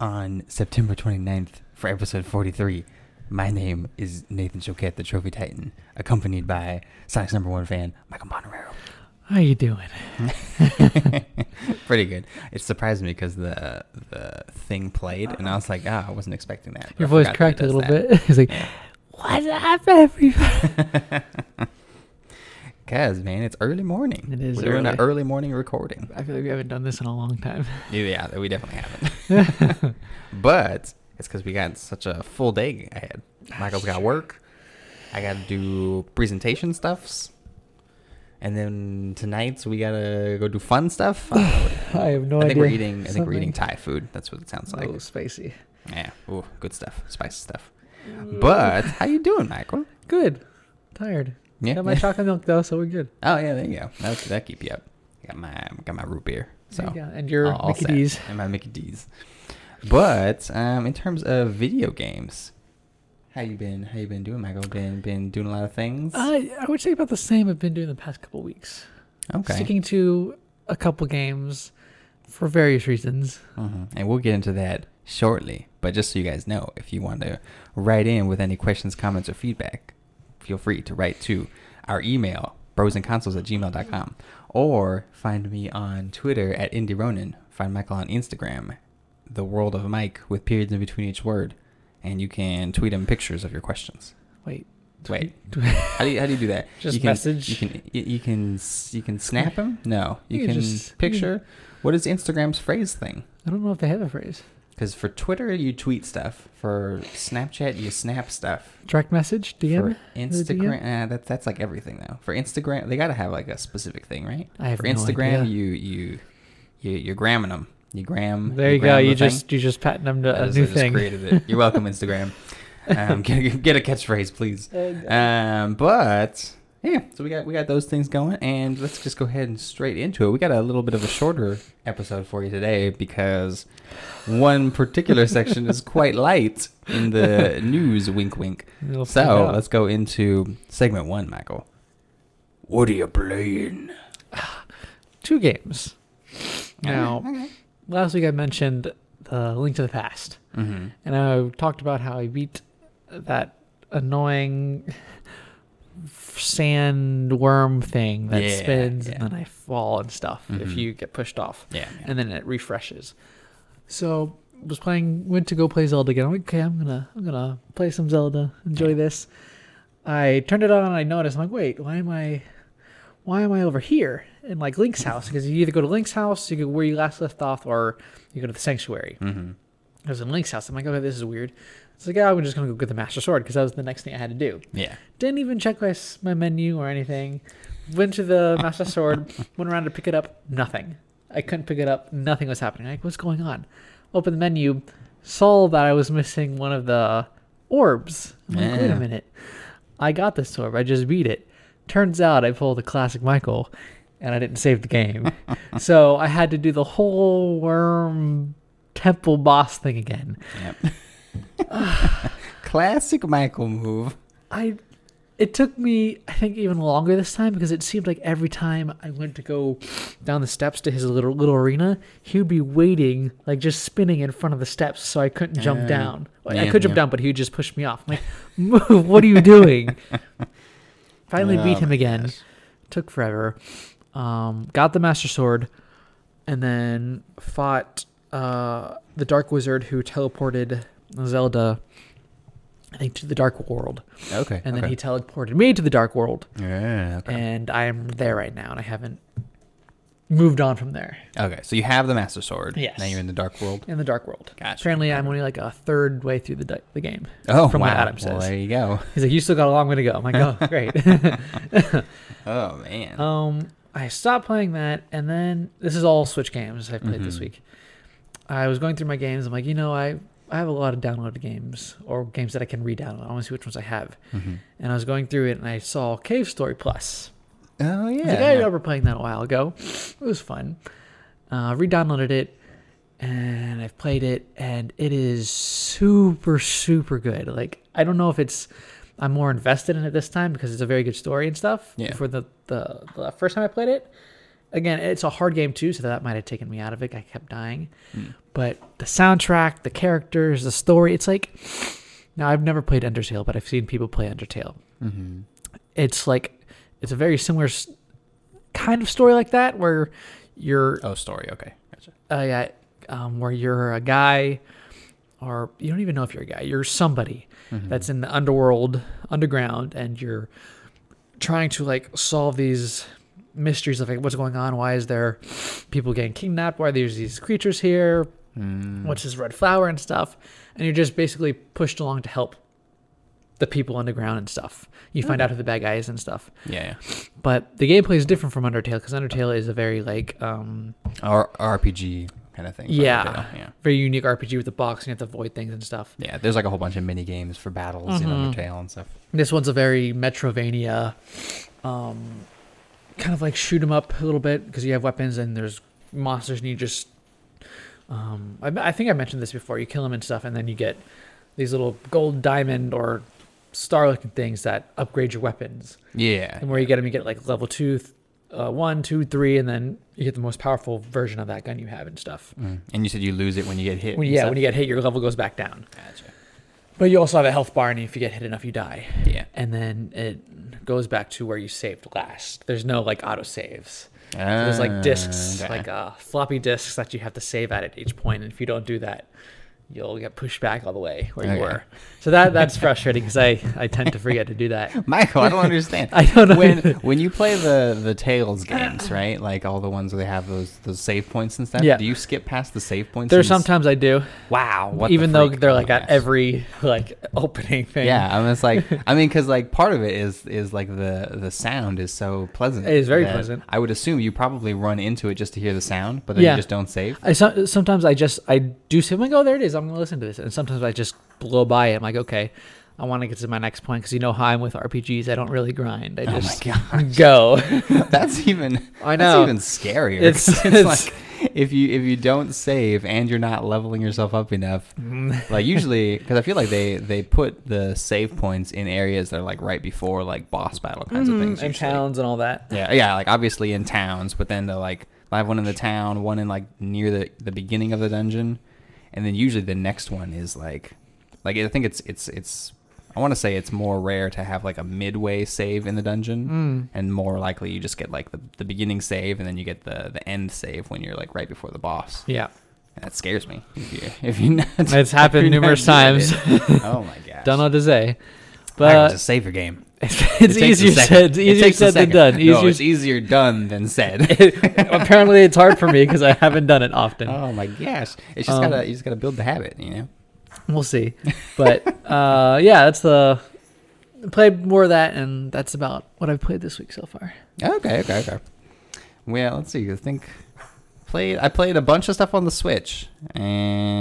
On September 29th for episode 43, my name is Nathan Choquette, the Trophy Titan, accompanied by Sonic's number one fan, Michael Monterero. How you doing? Pretty good. It surprised me because the the thing played, and I was like, ah, I wasn't expecting that. Your voice cracked a little bit. He's like, "What's up, everybody?" Cause man, it's early morning. It is We're doing an early. morning recording. I feel like we haven't done this in a long time. Yeah, we definitely haven't. but it's because we got such a full day ahead. Michael's got work. I got to do presentation stuffs. And then tonight we gotta go do fun stuff. I. I have no I think idea. we're eating. I think we're eating Thai food. That's what it sounds like. Oh, spicy. Yeah. Ooh, good stuff. Spicy stuff. But how you doing, Michael? Good. Tired. Yeah. Got my chocolate milk though, so we're good. Oh yeah, there you go. That that keep you up. Got my got my root beer. So go. And your all- all Mickey set. D's. and my Mickey D's. But um, in terms of video games, how you been? How you been doing, Michael? Been been doing a lot of things. I I would say about the same I've been doing the past couple weeks. okay. Sticking to a couple games for various reasons. hmm And we'll get into that shortly. But just so you guys know, if you want to write in with any questions, comments, or feedback, feel free to write to our email, brosandconsoles at gmail.com. Or find me on Twitter at Indy Ronin. Find Michael on Instagram, The World of Mike, with periods in between each word. And you can tweet him pictures of your questions. Wait. Wait. How do you, how do you do that? Just you can, message? You can you, you can you can snap him. No, you, You can just- picture. What is Instagram's phrase thing? I don't know if they have a phrase. Because for Twitter, you tweet stuff. For Snapchat, you snap stuff. Direct message, DM. For Instagram, eh, that's that's like everything though. For Instagram, they gotta have like a specific thing, right? I have For no Instagram, idea. you you you you're gramming them. You gram. There you go. gram You the thing. just you just patting them to I a just- new I thing. created it. You're welcome, Instagram. Um, get, get a catchphrase, please. Um, but yeah, so we got we got those things going, and let's just go ahead and straight into it. We got a little bit of a shorter episode for you today because one particular section is quite light in the news. Wink, wink. You'll So let's go into segment one, Michael. What are you playing? two games. Now, okay. last week I mentioned the Link to the Past, Mm-hmm. and I talked about how I beat that annoying sand worm thing that Yeah, spins, yeah. and then I fall and stuff if Mhm. you get pushed off, Yeah. yeah. and then it refreshes. So was playing, went to go play Zelda again. I'm like, okay, I'm gonna, I'm gonna play some Zelda, enjoy this. I turned it on and I noticed, I'm like, wait, why am I, why am I over here in like Link's house? Because you either go to Link's house, you go where you last left off, or you go to the sanctuary. Mm-hmm. I was in Link's house. I'm like, okay, this is weird. It's like, yeah, I'm just gonna go get the Master Sword because that was the next thing I had to do. Yeah. Didn't even check my my menu or anything. Went to the Master Sword, went around to pick it up. Nothing. I couldn't pick it up. Nothing was happening. Like, what's going on? Open the menu, saw that I was missing one of the orbs. I'm like, wait a minute. I got this orb. I just beat it. Turns out I pulled a classic Michael, and I didn't save the game. so I had to do the whole worm temple boss thing again. Yep. Classic Michael move. I it took me I think even longer this time because it seemed like every time I went to go down the steps to his little little arena, he would be waiting like just spinning in front of the steps so I couldn't jump Uh, down. Well, I yeah, could jump yeah. down, but he would just push me off. I'm like, move! What are you doing? Finally beat Oh him again. gosh. Took forever. Um, got the Master Sword, and then fought uh, the Dark Wizard who teleported Zelda. I think to the Dark World Okay. and then okay. he teleported me to the dark world Yeah. Okay. and i am there right now and i haven't moved on from there Okay, so you have the Master Sword. Yes. Now you're in the Dark World. in the dark world Gotcha. apparently i'm only like a third way through the, the game Oh, from wow. what adam Well, there you go. he's like you still got a long way to go i'm like oh great Oh man. um i stopped playing that and then this is all switch games i've played this Mhm. week i was going through my games i'm like you know i I have a lot of downloaded games or games that I can re-download. I want to see which ones I have. Mhm. And I was going through it and I saw Cave Story Plus. Oh I yeah. like, I remember playing that a while ago. It was fun. Uh, re-downloaded it, and I've played it, and it is super, super good. Like I don't know if it's I'm more invested in it this time because it's a very good story and stuff. Yeah. For the the, the first time I played it, again, it's a hard game too, so that might have taken me out of it. I kept dying. Mm. But the soundtrack, the characters, the story, it's like now I've never played Undertale, but I've seen people play Undertale. Mm-hmm. It's like it's a very similar kind of story like that where you're Oh, story. Okay, gotcha. uh, yeah, um, where you're a guy, or you don't even know if you're a guy. You're somebody Mhm. that's in the underworld, underground, and you're trying to like solve these mysteries of like what's going on. Why is there people getting kidnapped? Why there's these creatures here? Mm. What's this red flower and stuff? And you're just basically pushed along to help the people underground and stuff. You find out who the bad guy is and stuff. Yeah, But the gameplay is different from Undertale because Undertale is a very like um. R- RPG kind of thing. Yeah. Yeah. very unique RPG with the box and you have to avoid things and stuff. Yeah, there's like a whole bunch of mini games for battles in Mhm. Undertale and stuff. This one's a very Metroidvania, um, kind of like shoot them up a little bit because you have weapons and there's monsters and you just. Um, I, I think I mentioned this before. You kill them and stuff, and then you get these little gold diamond or star-looking things that upgrade your weapons. Yeah. And where you get them, you get like level two, th- uh, one, two, three, and then you get the most powerful version of that gun you have and stuff. Mm. And you said you lose it when you get hit. When, yeah, stuff? when you get hit, your level goes back down. Gotcha. But you also have a health bar, and if you get hit enough, you die. Yeah. and then it goes back to where you saved last. There's no like auto saves. So there's like discs, Ah, okay. like uh, floppy discs that you have to save at at each point, and if you don't do that, you'll get pushed back all the way where Okay. you were. So that that's frustrating because I I tend to forget to do that. Michael, I don't understand. I don't know. when when you play the the Tales games, right? Like all the ones where they have those those save points and stuff. Yeah. Do you skip past the save points? There's sometimes I do, Wow. What the even though they're Oh, like at gosh. every like opening thing. Yeah, I'm just like I mean, because like part of it is is like the the sound is so pleasant. It is very pleasant. I would assume you probably run into it just to hear the sound, but then Yeah. you just don't save. I so, sometimes I just I do I'm like, oh, there it is. I'm gonna listen to this, and sometimes I just blow by it. I'm like, okay, I want to get to my next point because you know how I'm with RPGs. I don't really grind. I Oh just gosh. go. that's even I That's know. even scarier. It's- It's, it's- like if you if you don't save and you're not leveling yourself up enough. like usually, because I feel like they they put the save points in areas that are like right before like boss battle kinds of mm-hmm. things. and usually. towns and all that. Yeah, yeah, like obviously in towns, but then the like I have one in the town, one in like near the the beginning of the dungeon, and then usually the next one is like like I think it's it's it's I want to say it's more rare to have like a midway save in the dungeon, Mm. and more likely you just get like the, the beginning save, and then you get the the end save when you're like right before the boss. Yeah, And that scares me. If you if you not, it's happened numerous times. it. oh my gosh! Don't know what to say, I but just save your game. It's, It easier said. Easier said than done. No, it's easier done than said. apparently, it's hard for me because I haven't done it often. Oh my gosh! It's just Um, gotta you just gotta build the habit, you know. We'll see. But uh, yeah, that's the played more of that, and that's about what I've played this week so far. Okay, okay, okay. Well, let's see. I think played. I played a bunch of stuff on the Switch,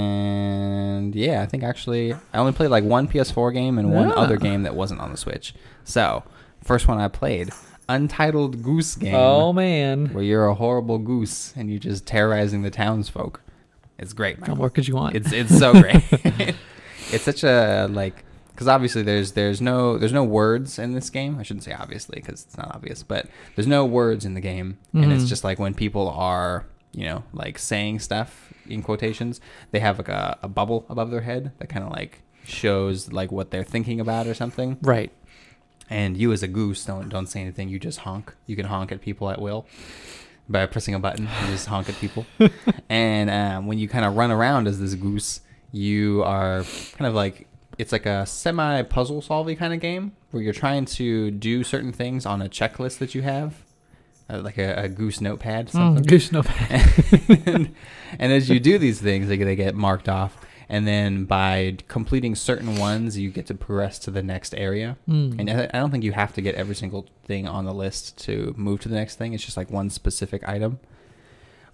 and yeah, I think actually I only played like one PS4 game and one Ah. other game that wasn't on the Switch. So first one I played, Untitled Goose Game, Oh man, where you're a horrible goose and you're just terrorizing the townsfolk. It's great. what Michael. more could you want? It's it's so great. it's such a like because obviously there's there's no there's no words in this game. I shouldn't say obviously because it's not obvious, but there's no words in the game, and it's Mhm. just like when people are you know like saying stuff in quotations, they have like a, a bubble above their head that kind of like shows like what they're thinking about or something. right. And you as a goose don't don't say anything. You just honk. You can honk at people at will by pressing a button. You just honk at people. and um, when you kind of run around as this goose, you are kind of like it's like a semi puzzle solving kind of game where you're trying to do certain things on a checklist that you have, uh, like a, a goose notepad. Something Mm, goose no and, and as you do these things, they, they get marked off. And then by completing certain ones, you get to progress to the next area. Mm. And I I don't think you have to get every single thing on the list to move to the next thing. It's just like one specific item.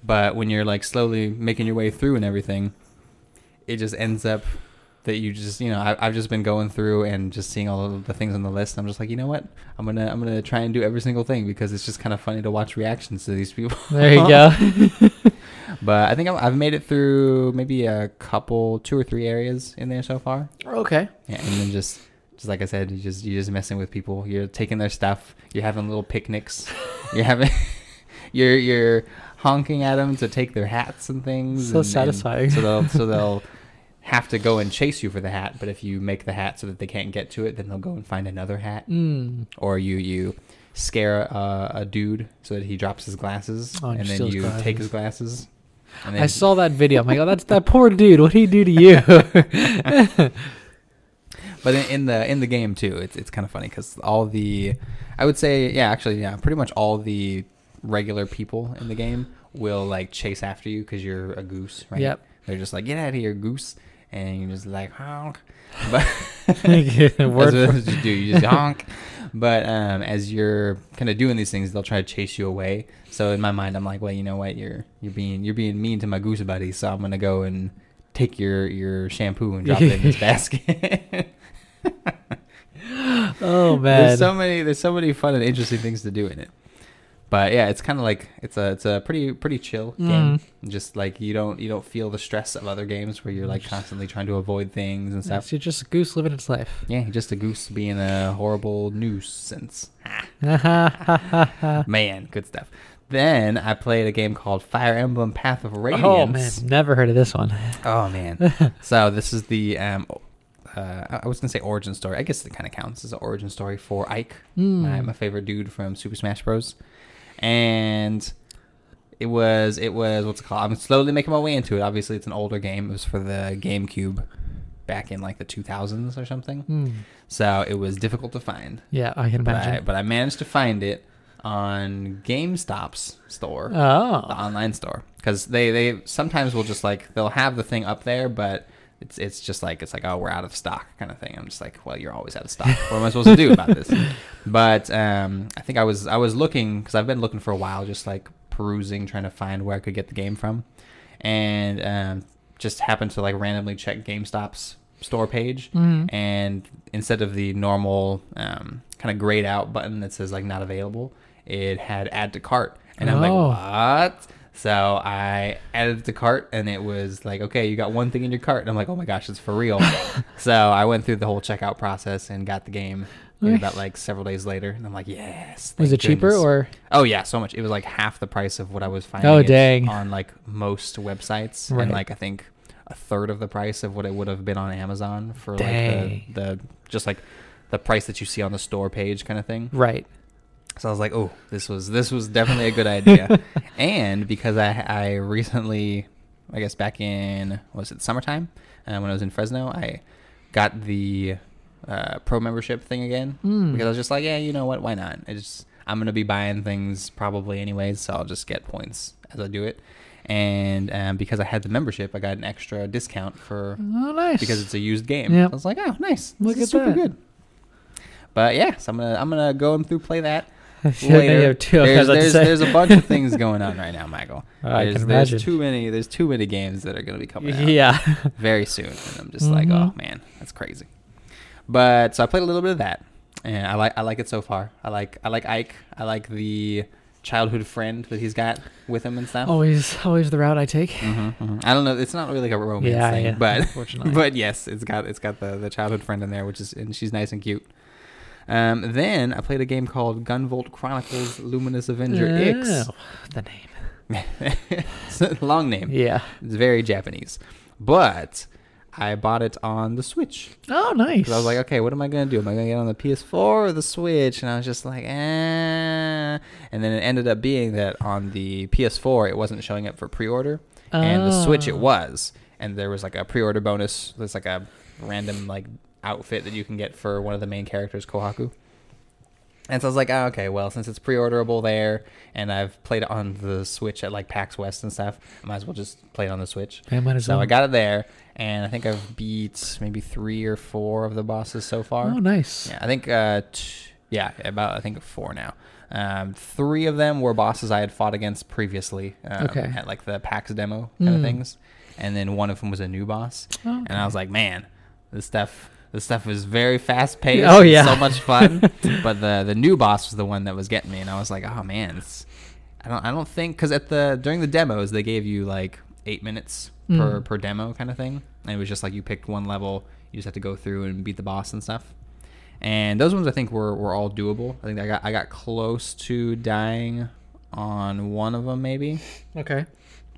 But when you're like slowly making your way through and everything, it just ends up that you just you know I, I've just been going through and just seeing all of the things on the list. I'm just like you know what I'm gonna I'm gonna try and do every single thing because it's just kind of funny to watch reactions to these people. There you go. But I think I've, I've made it through maybe a couple, two or three areas in there so far. okay. Yeah, and then just, just like I said, you just you're just messing with people. You're taking their stuff. You're having little picnics. you're having, you're you're honking at them to take their hats and things. So and- and satisfying. so they'll so they'll have to go and chase you for the hat. But if you make the hat so that they can't get to it, then they'll go and find another hat. Mm. Or you you scare a, a dude so that he drops his glasses, Oh, and and then you glasses. take his glasses. I saw that video. I'm like, oh, that's that poor dude. What did he do to you? But in, in the in the game too, it's it's kind of funny because all the, I would say, yeah, actually, yeah, pretty much all the regular people in the game will like chase after you because you're a goose, right? Yep. They're just like, get out of here, goose, and you're just like honk. But that's what you do. You just honk. But um, as you're kind of doing these things, they'll try to chase you away. So in my mind, I'm like, well, you know what? You're you're being you're being mean to my goose buddy. So I'm gonna go and take your your shampoo and drop it in this basket. oh man. There's so many there's so many fun and interesting things to do in it. But yeah, it's kind of like it's a it's a pretty pretty chill game. Just like you don't you don't feel the stress of other games where you're like constantly trying to avoid things and stuff. Yes, you're just a goose living its life. Yeah, just a goose being a horrible nuisance. Man, good stuff. Then I played a game called Fire Emblem Path of Radiance. Oh, man, never heard of this one. Oh man. so this is the um uh, I was gonna say origin story. I guess it kind of counts as an origin story for Ike, Hmm. my, my favorite dude from Super Smash Bros. And it was it was what's it called? I'm slowly making my way into it. Obviously, it's an older game. It was for the GameCube back in like the 2000s or something. Hmm. So it was difficult to find, Yeah, I can but I, imagine. but I managed to find it on GameStop's store the oh. online store because they they sometimes will just like they'll have the thing up there but it's it's just like it's like oh we're out of stock kind of thing i'm just like well you're always out of stock what am i supposed to do about this but um i think i was i was looking because i've been looking for a while just like perusing trying to find where i could get the game from and um just happened to like randomly check gamestop's store page Mhm. and instead of the normal um, kind of grayed out button that says like not available, it had add to cart, and I'm like, Oh. what? So I added it to cart, and it was like, okay, you got one thing in your cart, and I'm like, oh my gosh, it's for real. so I went through the whole checkout process and got the game. Maybe About like several days later, and I'm like, yes. Was it cheaper goodness." or? Oh yeah, so much. It was like half the price of what I was finding. Oh, dang. On like most websites, Right. and like I think a third of the price of what it would have been on Amazon for Dang. like the, the just like the price that you see on the store page kind of thing. Right. So I was like, oh, this was this was definitely a good idea. and because I I recently, I guess back in was it summertime uh, when I was in Fresno, I got the uh, pro membership thing again Mm. because I was just like, yeah, you know what, why not? I just I'm gonna be buying things probably anyways, so I'll just get points as I do it. And um, because I had the membership, I got an extra discount for Oh, nice. because it's a used game. Yep. I was like, oh, nice. Look this is at super that. good. But yeah, so I'm gonna I'm gonna go and through play that I like I later. two, There's there's, there's a bunch of things going on right now, Michael. I there's, can there's imagine. too many there's too many games that are gonna be coming out Yeah. very soon, and I'm just like, Mhm. oh man, that's crazy. But so I played a little bit of that, and I like I like it so far. I like I like Ike. I like the childhood friend that he's got with him and stuff. always, always the route I take. Mhm, mhm. I don't know. It's not really like a romance Yeah, thing, yeah, but but yes, it's got it's got the the childhood friend in there, which is and she's nice and cute. Um, then I played a game called Gunvolt Chronicles Luminous Avenger Oh, the name. It's a long name. Yeah. It's very Japanese, but I bought it on the Switch. Oh, nice. I was like, okay, what am I gonna do? Am I gonna get on the PS4 or the Switch? And I was just like, eh. And then it ended up being that on the PS4 it wasn't showing up for pre-order, and the Switch it Oh. was. And there was like a pre-order bonus. There's like a random like outfit that you can get for one of the main characters, Kohaku. And so I was like, oh, okay, well, since it's pre-orderable there, and I've played it on the Switch at like PAX West and stuff, I might as well just play it on the Switch. I might as So well. I got it there, and I think I've beat maybe three or four of the bosses so far. Oh, nice. Yeah, I think uh, t- yeah, about I think four now. Um, three of them were bosses I had fought against previously um, Okay. at like the PAX demo kind of Mm. things, and then one of them was a new boss, Oh, and I was like, man, this stuff. This stuff was very fast paced. Oh, yeah. so much fun. but the the new boss was the one that was getting me, and I was like, oh man, it's, I don't I don't think because at the during the demos they gave you like eight minutes per Mm. per demo kind of thing, and it was just like you picked one level, you just have to go through and beat the boss and stuff. And those ones I think were, were all doable. I think I got I got close to dying on one of them, maybe Okay.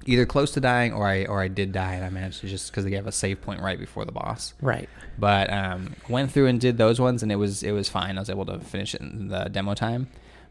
Either close to dying or I or I did die and I managed to just because they have a save point right before the boss. Right. But um, went through and did those ones and it was it was fine. I was able to finish it in the demo time.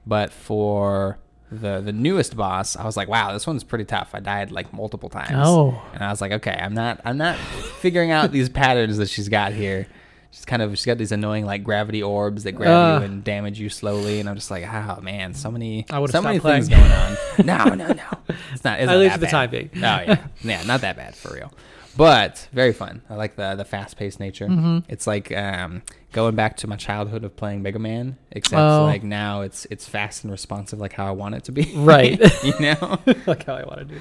But for the the newest boss, I was like, wow, this one's pretty tough. I died like multiple times. Oh. And I was like, okay, I'm not I'm not figuring out these patterns that she's got here. She's kind of she's got these annoying like gravity orbs that grab Uh. you and damage you slowly, and I'm just like, oh man, so many I so many stopped things going on. no, no, no, it's not. It's At least for the time being. Oh yeah, yeah, not that bad for real, but very fun. I like the the fast paced nature. Mhm. It's like um, going back to my childhood of playing Mega Man, except Oh. like now it's it's fast and responsive, like how I want it to be. Right. you know. like how I want to do.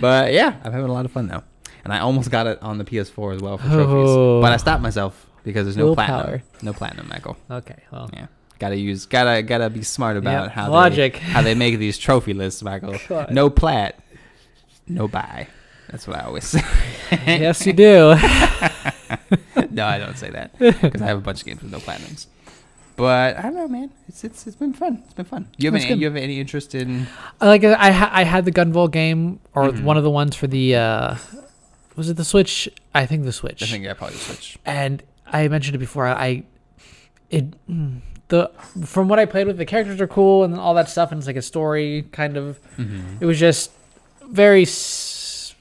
But yeah, I'm having a lot of fun though, and I almost got it on the PS4 as well for Oh. trophies. But I stopped myself because there's no Willpower. platinum. No platinum, Michael. Okay. Well. Yeah, gotta use, gotta gotta be smart about Yep, how logic. they, how they make these trophy lists, Michael. God. No plat, no buy. That's what I always say. yes, you do. no, I don't say that because I have a bunch of games with no platinums. But I don't know, man. It's it's it's been fun. It's been fun. You have That's any good. you have any interest in? Like I ha- I had the Gunvolt game or Mhm. one of the ones for the uh was it the Switch? I think the Switch. I think I probably switch. and I mentioned it before. I it mm, the from what I played with the characters are cool and all that stuff and it's like a story kind of. Mm-hmm. It was just very s-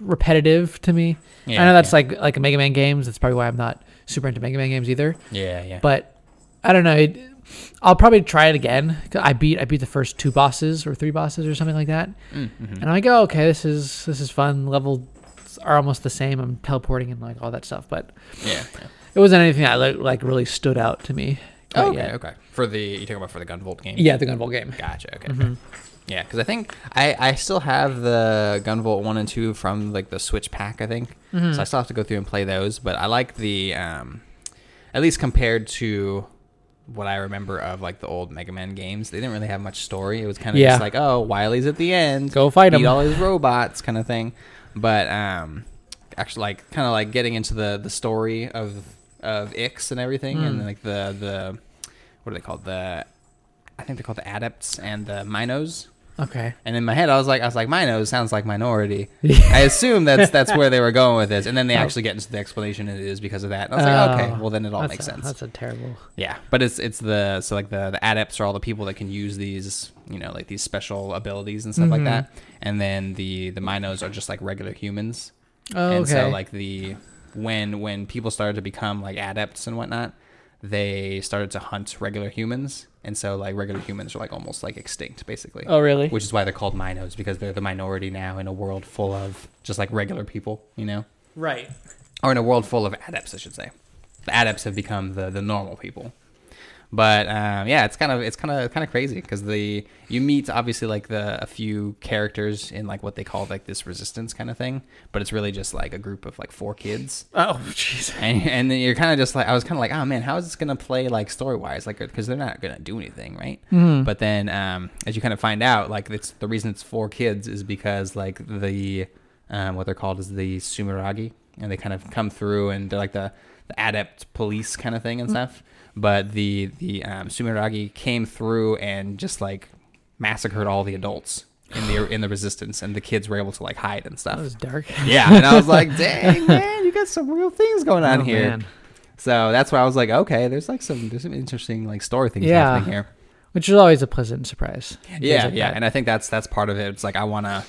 repetitive to me. Yeah, I know that's yeah. like like a Mega Man games. That's probably why I'm not super into Mega Man games either. yeah, yeah. But I don't know. It, I'll probably try it again. I beat I beat the first two bosses or three bosses or something like that. mm-hmm. And I'm like, oh, okay, this is this is fun. Levels are almost the same. I'm teleporting and like all that stuff, but yeah. yeah. it wasn't anything that like, like really stood out to me. Oh, okay, yet. okay. For the you talking about for the Gunvolt game? Yeah, the Gunvolt game. Gotcha. Okay. Mhm. Yeah, because I think I I still have the Gunvolt one and two from like the Switch pack. I think Mhm. so. I still have to go through and play those. But I like the um, at least compared to what I remember of like the old Mega Man games. They didn't really have much story. It was kind of Yeah. just like, oh, Wily's at the end. Go fight him. all his robots kind of thing but um actually like kind of like getting into the the story of of ix and everything and Mm. like the the what are they called the i think they're called the adepts and the minos Okay. and in my head i was like i was like minos sounds like minority i assume that's that's where they were going with this and then they Oh. actually get into the explanation and it is because of that and i was like Oh. okay well then it all makes a, sense That's a terrible. yeah, but it's it's the so like the the adepts are all the people that can use these you know like these special abilities and stuff like Mhm. that, and then the the minos are just like regular humans, Oh, and okay. so like the when when people started to become like adepts and whatnot, they started to hunt regular humans, and so like regular humans are like almost like extinct basically, oh, really? which is why they're called minos because they're the minority now in a world full of just like regular people, you know, right. or in a world full of adepts, I should say. The adepts have become the the normal people. But um, yeah, it's kind of it's kind of kind of crazy because the you meet obviously like the a few characters in like what they call like this resistance kind of thing, but it's really just like a group of like four kids, Oh, jeez. and and then you're kind of just like I was kind of like oh man, how is this gonna play like story wise like because they're not gonna do anything right? Mhm. But then, um, as you kind of find out, like it's the reason it's four kids is because like the um, what they're called is the Sumeragi, and they kind of come through and they're like the, the adept police kind of thing and stuff. But the the um, Sumeragi came through and just like massacred all the adults in the in the resistance, and the kids were able to like hide and that stuff. was dark. Yeah, and I was like, dang man, you got some real things going on Oh, here. man. So that's why I was like, okay, there's like some there's some interesting like story things Yeah. happening here. Which is always a pleasant surprise. Yeah like yeah that. and i think that's that's part of it it's like i want to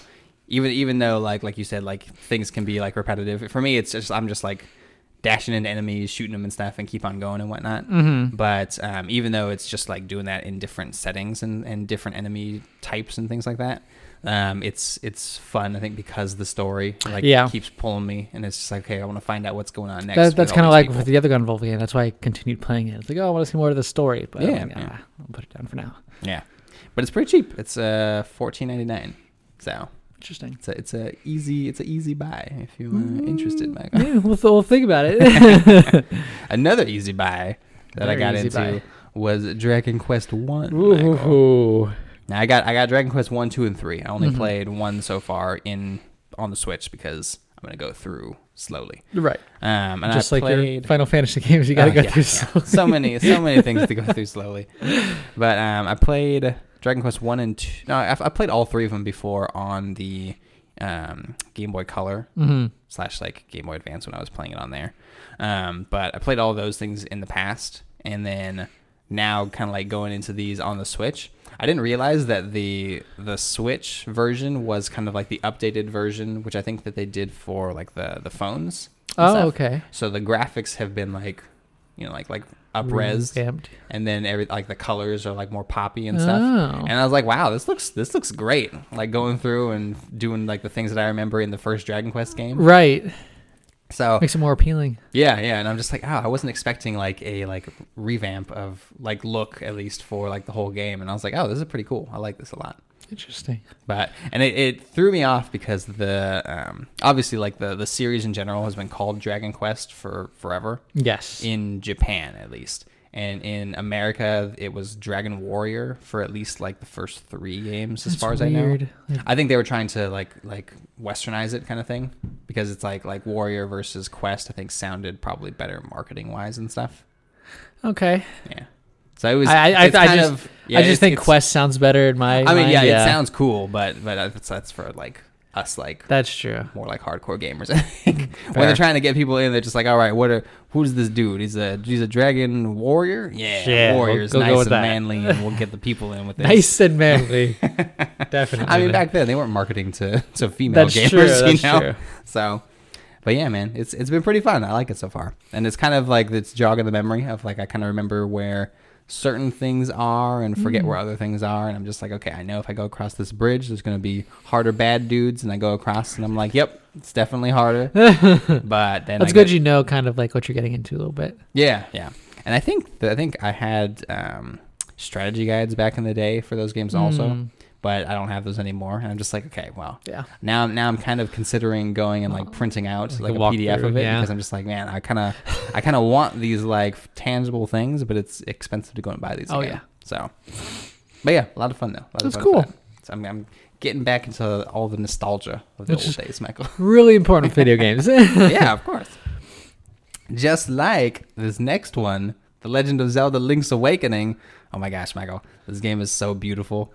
even even though like like you said like things can be like repetitive for me it's just i'm just like dashing into enemies shooting them and stuff and keep on going and whatnot Mhm. but um, even though it's just like doing that in different settings and, and different enemy types and things like that um, it's it's fun i think because the story like Yeah. keeps pulling me and it's just like okay i want to find out what's going on next That, that's kind of like people. with the other Gunvolt game. That's why I continued playing it. It's like, oh, I want to see more of the story. But Yeah, like, yeah. ah, I'll put it down for now. yeah but it's pretty cheap it's uh 14.99 so Interesting. It's a it's a easy it's a easy buy if you're uh, interested, Mm, Michael. Yeah, we'll, th- we'll think about it. Another easy buy that I got into buy. was Dragon Quest One. Ooh. Now I got I got Dragon Quest One, Two, and Three. I only Mhm. played one so far in on the Switch because I'm gonna go through slowly. Right. Um, and Just I like played, your Final Fantasy games, you got to Oh, go yeah, through. yeah. slowly. so many so many things to go through slowly. But um, I played Dragon Quest one and two. No, I've, I played all three of them before on the um, Game Boy Color Mm-hmm. slash like Game Boy Advance when I was playing it on there. Um, but I played all those things in the past, and then now kind of like going into these on the Switch. I didn't realize that the the Switch version was kind of like the updated version, which I think that they did for like the the phones. Oh, stuff. okay. So the graphics have been like, you know, like like up res, Revamped. and then every like the colors are like more poppy and stuff. Oh. And I was like, wow, this looks this looks great. Like going through and doing like the things that I remember in the first Dragon Quest game. Right. So Makes it more appealing. yeah, yeah, and I'm just like, oh, I wasn't expecting like a like revamp of like look at least for like the whole game, and I was like, oh, this is pretty cool. I like this a lot. Interesting. But and it, it threw me off because the um, obviously like the the series in general has been called Dragon Quest for forever Yes. in Japan at least. And in America, it was Dragon Warrior for at least like the first three games, as That's far as I know. Like, I think they were trying to like like westernize it kind of thing because it's like like Warrior versus Quest. I think sounded probably better marketing wise and stuff. okay. Yeah. So it was. I, I, I kind just, of, yeah, I just think Quest sounds better in my. I mean, mind, yeah, it sounds cool, but but that's that's for like us like That's true. more like hardcore gamers. I think when they're trying to get people in, they're just like, all right, what are who's this dude? He's a he's a dragon warrior. Yeah, Yeah, we'll warrior's go nice and that. manly, and we'll get the people in with this. Nice and manly. Definitely. I mean, back then they weren't marketing to to female That's gamers, true. That's you know. true. So, but yeah, man, it's it's been pretty fun. I like it so far, and it's kind of like it's jogging the memory of like I kind of remember where certain things are and forget Mm. where other things are, and I'm just like, okay, I know if I go across this bridge, there's gonna be harder bad dudes, and I go across, and I'm like, yep, it's definitely harder. but then That's good. You know, kind of like what you're getting into a little bit. yeah, yeah. And I think that I think I had um, strategy guides back in the day for those games also, Mm. But I don't have those anymore. And I'm just like, okay, well, Yeah. now now I'm kind of considering going and like printing out like like, a a, PDF walkthrough, of it yeah. because I'm just like, man, I kind of I kind of want these like tangible things, but it's expensive to go and buy these. Oh, again. yeah. So, but yeah, a lot of fun though. A lot That's of fun cool. So I'm, I'm getting back into all the nostalgia of the Which old days, Michael. Really important with video games. yeah, of course. Just like this next one, The Legend of Zelda: Link's Awakening. Oh my gosh, Michael, this game is so beautiful.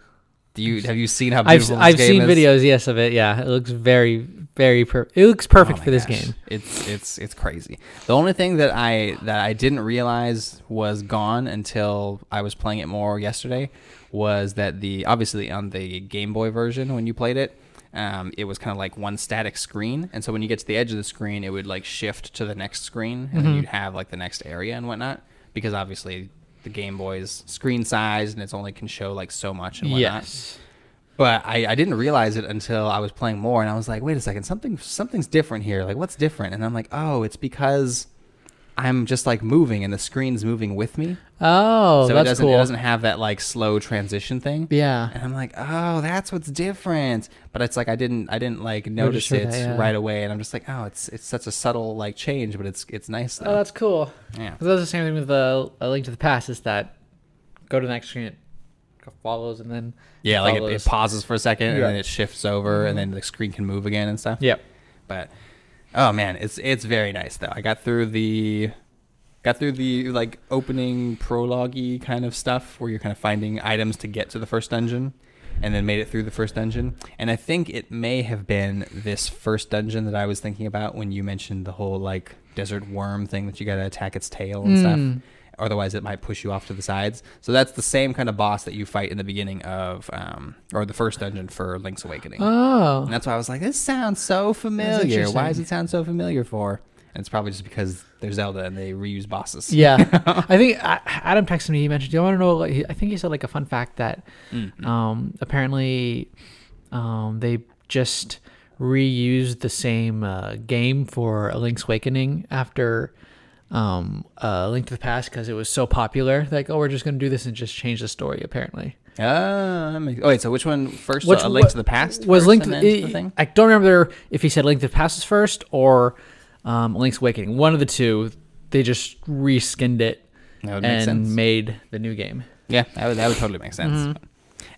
Do you have you seen how I've beautiful this I've game seen is? videos, yes, of it. Yeah, it looks very very per- It looks perfect Oh for this gosh. game. It's it's it's crazy. The only thing that I that I didn't realize was gone until I was playing it more yesterday was that the obviously on the Game Boy version when you played it, um, it was kind of like one static screen, and so when you get to the edge of the screen, it would like shift to the next screen, and then Mhm. you'd have like the next area and whatnot. Because obviously the Game Boy's screen size and it's only can show like so much and whatnot. Yes. But I, I didn't realize it until I was playing more, and I was like, wait a second, something something's different here. Like, what's different? And I'm like, oh, it's because I'm just like moving, and the screen's moving with me. Oh, so it that's doesn't cool. it doesn't have that like slow transition thing. yeah. And I'm like, oh, that's what's different. But it's like I didn't I didn't like notice Register it that, yeah. right away, and I'm just like, oh, it's it's such a subtle like change, but it's it's nice Oh, that's cool. yeah. That's the same thing with the A Link to the Past. Is that go to the next screen, it follows, and then Yeah, like it, it pauses for a second, and then it shifts over, and mm-hmm. then the screen can move again and stuff. yep. But oh man, it's it's very nice though. I got through the got through the like opening prologue kind of stuff where you're kind of finding items to get to the first dungeon and then made it through the first dungeon. And I think it may have been this first dungeon that I was thinking about when you mentioned the whole like desert worm thing that you got to attack its tail and Mm. stuff. Otherwise, it might push you off to the sides. So that's the same kind of boss that you fight in the beginning of, um, or the first dungeon for Link's Awakening. Oh. And that's why I was like, this sounds so familiar. Why does it sound so familiar for? And it's probably just because they're Zelda and they reuse bosses. Yeah, I think Adam texted me. He mentioned. Do you want to know? Like, I think he said like a fun fact that Mm. um, apparently um, they just reused the same uh, game for A Link's Awakening after um, uh, Link to the Past because it was so popular. Like, oh, we're just gonna do this and just change the story. Apparently, Ah, that oh wait, so which one first? Which a link to the past was Link to the, thing? I don't remember if he said Link to the Past was first or um, Link's Awakening. One of the two. They just reskinned it That would make and made the new game. Yeah, that would, that would totally make sense. Mhm.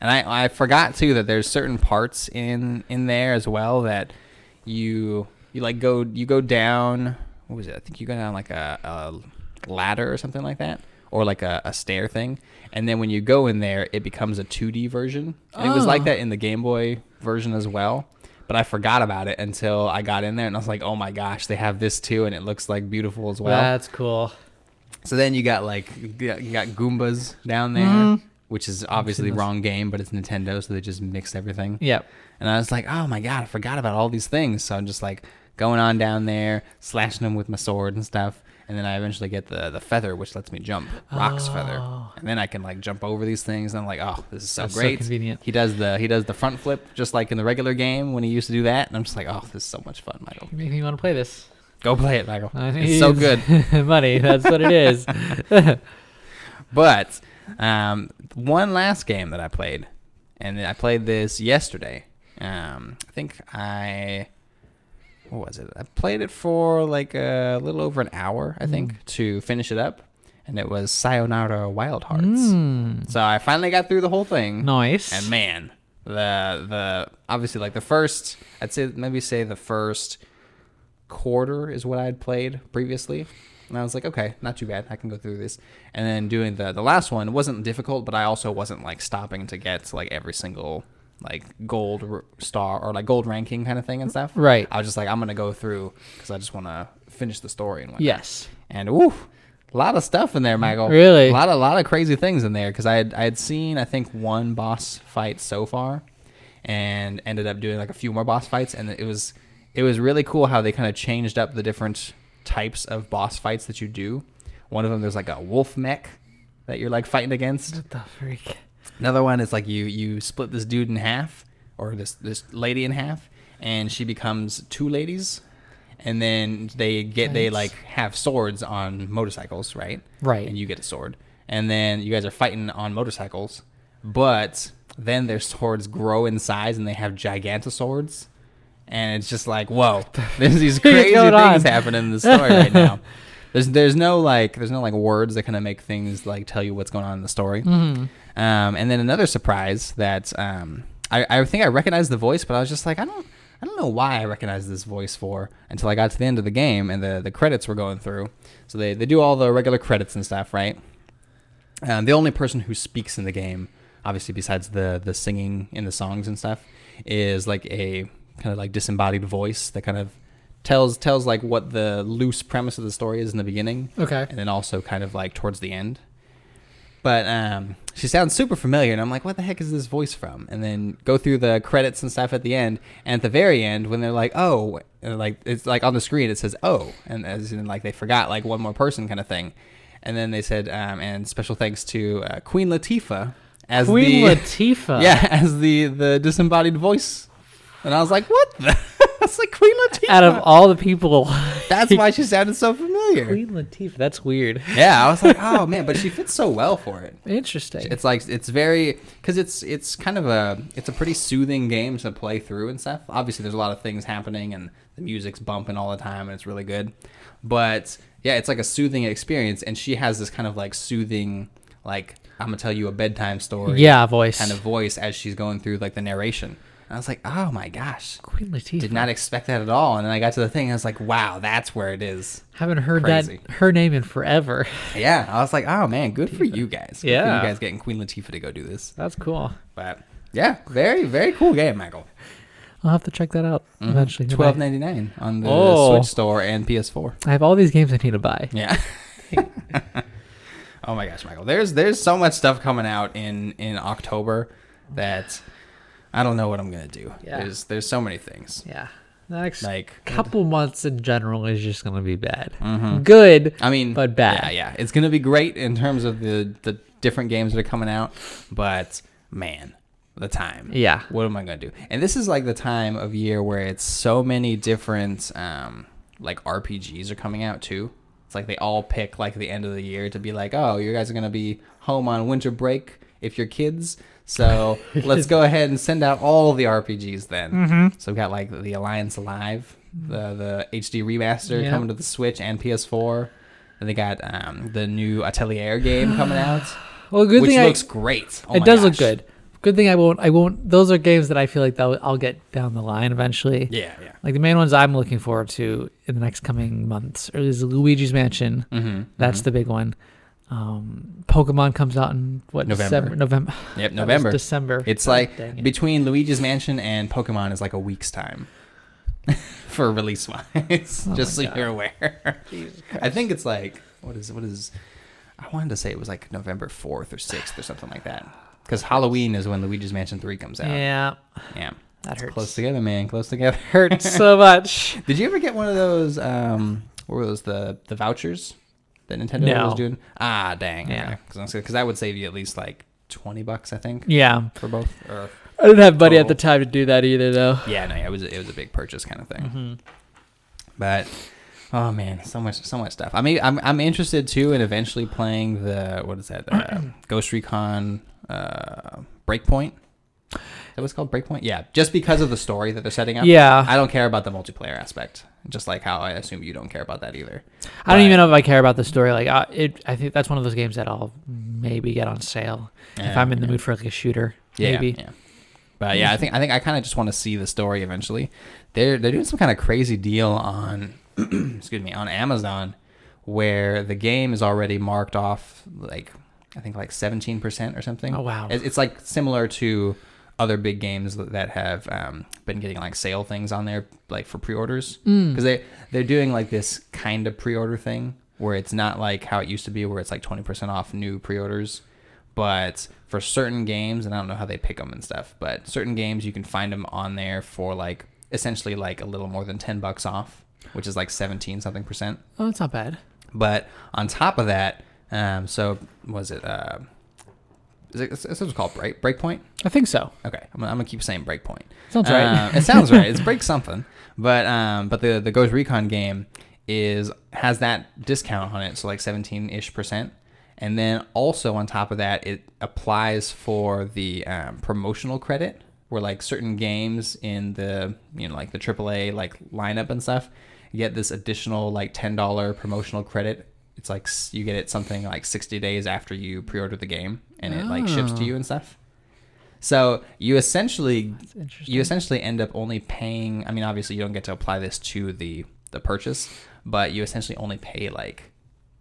And I, I forgot too that there's certain parts in in there as well that you you like go you go down. What was it? I think you go down like a, a ladder or something like that. or like a, a stair thing. And then when you go in there, it becomes a 2D version. And it was like Oh. that in the Game Boy version as well. But I forgot about it until I got in there and I was like, oh my gosh, they have this too. And it looks like beautiful as well. That's cool. So then you got like you got, Goombas down there, Mhm. which is obviously wrong game, but it's Nintendo, so they just mixed everything. Yep. And I was like, oh my god, I forgot about all these things. So I'm just like going on down there, slashing them with my sword and stuff. And then I eventually get the the feather, which lets me jump, Roc's feather, Oh. and then I can like jump over these things. And I'm like, oh, this is so That's so great. convenient. He does the he does the front flip just like in the regular game when he used to do that. And I'm just like, oh, this is so much fun, Michael. You make me want to play this. Go play it, Michael. I It's so good. Money. That's what it is. But um, one last game that I played, and I played this yesterday. Um, I think I what was it? I played it for like a little over an hour, I think, to finish it up, and it was Sayonara Wild Hearts. Mm. So I finally got through the whole thing, Nice. and man, the the obviously like the first, I'd say maybe say the first quarter is what I had played previously. And I was like, okay, not too bad. I can go through this. And then doing the the last one wasn't difficult, but I also wasn't like stopping to get like every single like gold r- star or like gold ranking kind of thing and stuff. Right. I was just like, I'm gonna go through because I just want to finish the story and whatnot. Yes. And ooh, a lot of stuff in there, Michael. Really? a lot of lot of crazy things in there because I had I had seen I think one boss fight so far, and ended up doing like a few more boss fights, and it was it was really cool how they kind of changed up the different types of boss fights that you do. One of them there's like a wolf mech that you're like fighting against. What the freak? Another one is like you you split this dude in half or this this lady in half, and she becomes two ladies, and then they get they like have swords on motorcycles, right? Right. And you get a sword, and then you guys are fighting on motorcycles, but then their swords grow in size and they have gigantosaurs. And it's just like, whoa! There's these crazy going things on? happening in the story right now. There's there's no like there's no like words that kind of make things like tell you what's going on in the story. Mm-hmm. Um, and then another surprise that um, I, I think I recognized the voice, but I was just like, I don't, I don't know why I recognized this voice for until I got to the end of the game and the, the credits were going through. So they, they do all the regular credits and stuff, right? Um, the only person who speaks in the game, obviously besides the the singing in the songs and stuff, is like a kind of like disembodied voice that kind of tells tells like what the loose premise of the story is in the beginning Okay. and then also kind of like towards the end. But um, she sounds super familiar, and I'm like, what the heck is this voice from? And then go through the credits and stuff at the end, and at the very end, when they're like, oh, like it's like on the screen it says oh, and as in like they forgot like one more person kind of thing, and then they said um, and special thanks to uh, Queen Latifah as Queen the Latifah. yeah as the the disembodied voice, and I was like, what? The? That's like Queen Latifah. Out of all the people, That's why she sounded so familiar. Queen Latifah. That's weird. Yeah, I was like, oh man, but she fits so well for it. Interesting. It's like it's very because it's it's kind of a it's a pretty soothing game to play through and stuff. Obviously, there's a lot of things happening and the music's bumping all the time and it's really good. But yeah, it's like a soothing experience, and she has this kind of like soothing, like I'm gonna tell you a bedtime story, yeah, voice. kind of voice as she's going through like the narration. And I was like, oh my gosh, Queen Latifah. did not expect that at all. And then I got to the thing, and I was like, wow, that's where it is. Haven't heard Crazy. that her name in forever. Yeah, I was like, oh man, good for you guys. Good for Yeah. you guys getting Queen Latifah to go do this. That's cool. But yeah, very very cool game, Michael. I'll have to check that out eventually. Mm-hmm. Twelve ninety nine on the Oh. Switch store and PS4. I have all these games I need to buy. Yeah. oh my gosh, Michael. There's there's so much stuff coming out in in October that I don't know what I'm gonna do. Yeah. There's there's so many things. Yeah. The next Like couple months in general is just gonna be bad. Mhm. Good. I mean, But bad. Yeah, yeah. It's gonna be great in terms of the the different games that are coming out, but man, the time. Yeah. What am I gonna do? And this is like the time of year where it's so many different um like RPGs are coming out too. It's like they all pick like the end of the year to be like, oh, you guys are gonna be home on winter break if you're kids. So let's go ahead and send out all the RPGs then. Mm-hmm. So we've got like the Alliance Alive, the the HD remaster Yeah. coming to the Switch and PS4. And they got um, the new Atelier game coming out, Well, good which thing looks I, great. Oh it does look good. Good thing I won't. I won't. Those are games that I feel like that I'll get down the line eventually. Yeah, yeah. Like the main ones I'm looking forward to in the next coming months, or is Luigi's Mansion. Mm-hmm. That's the big one. Um, Pokemon comes out in what November. December? November. Yep, November. December. It's like it. between Luigi's Mansion and Pokemon is like a week's time for release wise. Oh just so God. you're aware. I think it's like what is what is I wanted to say it was like November fourth or sixth or something like that. Because Halloween is when Luigi's Mansion three comes out. Yeah, Yeah. that hurts. Close together, man. Close together. Hurts so much. Did you ever get one of those? Um, what were those? The the vouchers that Nintendo No. was doing? Ah, dang. Yeah. Because that would save you at least like twenty bucks, I think, Yeah, for both. Or I didn't have money at the time to do that either, though. yeah, no, yeah, it was it was a big purchase kind of thing. Mm-hmm. But oh man, so much so much stuff. I mean, I'm I'm interested too in eventually playing the what is that? Uh, Ghost Recon uh, Breakpoint. That it's called? Breakpoint? Yeah, just because of the story that they're setting up. Yeah, I don't care about the multiplayer aspect, just like how I assume you don't care about that either. I don't But- even know if I care about the story. Like, I, it, I think that's one of those games that I'll maybe get on sale if I'm in the yeah. mood for like a shooter. Yeah, maybe. Yeah. But yeah, I think I think I kind of just want to see the story eventually. They're they're doing some kind of crazy deal on excuse me on Amazon where the game is already marked off like I think like 17% or something. Oh, wow. It's, it's like similar to other big games that have um, been getting like sale things on there like for pre-orders Mm. because they they're doing like this kind of pre-order thing where it's not like how it used to be where it's like 20% off new pre-orders but for certain games and i don't know how they pick them and stuff but certain games you can find them on there for like essentially like a little more than 10 bucks off which is like 17 something percent Oh, that's not bad. but on top of that um so was it uh is it, is it called break breakpoint I think so. okay I'm, gonna- I'm gonna keep saying breakpoint Sounds right. uh, it sounds right. It's break something, but um, but the the Ghost Recon game is has that discount on it, so like seventeen ish percent, and then also on top of that, it applies for the um, promotional credit, where like certain games in the you know like the AAA like lineup and stuff, get this additional like ten dollar promotional credit. It's like you get it something like sixty days after you pre-order the game, and it like ships to Oh. you and stuff. So you essentially you essentially end up only paying i mean obviously you don't get to apply this to the the purchase but you essentially only pay like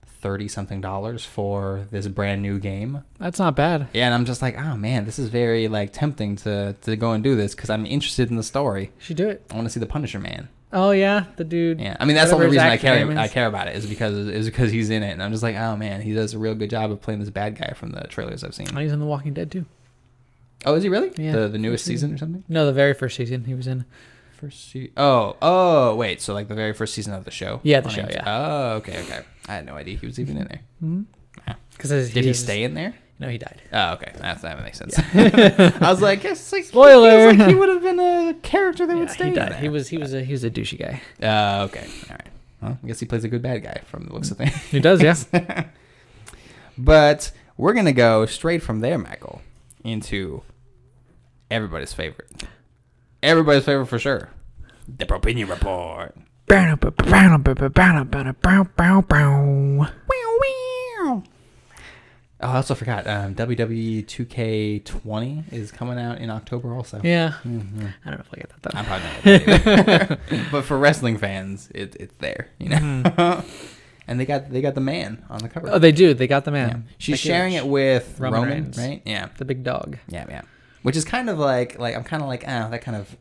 30 something dollars for this brand new game that's not bad. yeah and i'm just like oh man this is very like tempting to to go and do this because i'm interested in the story You should do it. i want to see the punisher man Oh yeah, the dude. yeah i mean that's the only reason i care i care about it is because is because he's in it and i'm just like oh man he does a real good job of playing this bad guy from the trailers i've seen Oh, he's in The Walking Dead too. oh is he really Yeah. the the newest season. season or something No, the very first season he was in. First se- Oh, oh, wait. So like the very first season of the show. Yeah, the show, yeah. Oh, okay, okay. I had no idea he was even in there. Mm-hmm. Because Did he stay in there? No, he died. Oh, okay. That's, that makes sense. I was like, yes, like, Spoiler. He, like he would have been a character that would stay he died. there. He was he was a he was a douchey guy. Uh, okay. All right. Well, I guess he plays a good bad guy from the looks of things. He does, yeah. But we're gonna go straight from there, Michael, into everybody's favorite. Everybody's favorite for sure. The Propinion Report. Oh, I also forgot. Um, WWE 2K20 is coming out in October also. Yeah. Mhm. I don't know if I get that though. I'm probably not but for wrestling fans, it, it's there, you know. and they got they got the man on the cover. Oh, they do. They got the Yeah. man. She's Becky sharing it with Roman Roman, Reigns. right? Yeah, The big dog. yeah, yeah. Which is kind of like like I'm kind of like oh that kind of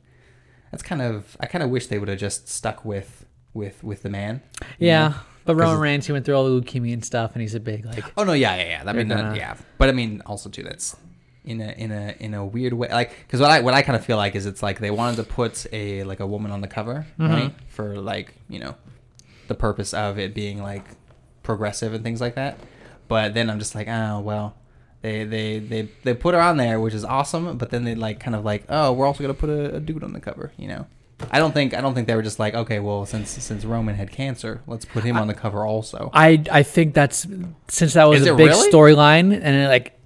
that's kind of I kind of wish they would have just stuck with with with the man. Yeah. know? But Roman Reigns, he went through all the leukemia and stuff, and he's a big like. Oh no, yeah, yeah, yeah. I They're mean, gonna- yeah, but I mean, also too, that's in a in a in a weird way, like because what I what I kind of feel like is it's like they wanted to put a like a woman on the cover, Mhm. right, for like you know, the purpose of it being like progressive and things like that. But then I'm just like, oh well, they they they they put her on there, which is awesome. But then they like kind of like, oh, we're also gonna put a, a dude on the cover, you know. I don't think I don't think they were just like, okay, well, since since Roman had cancer, let's put him on the cover also. I I think that's since that was Is a it big really? storyline, and it like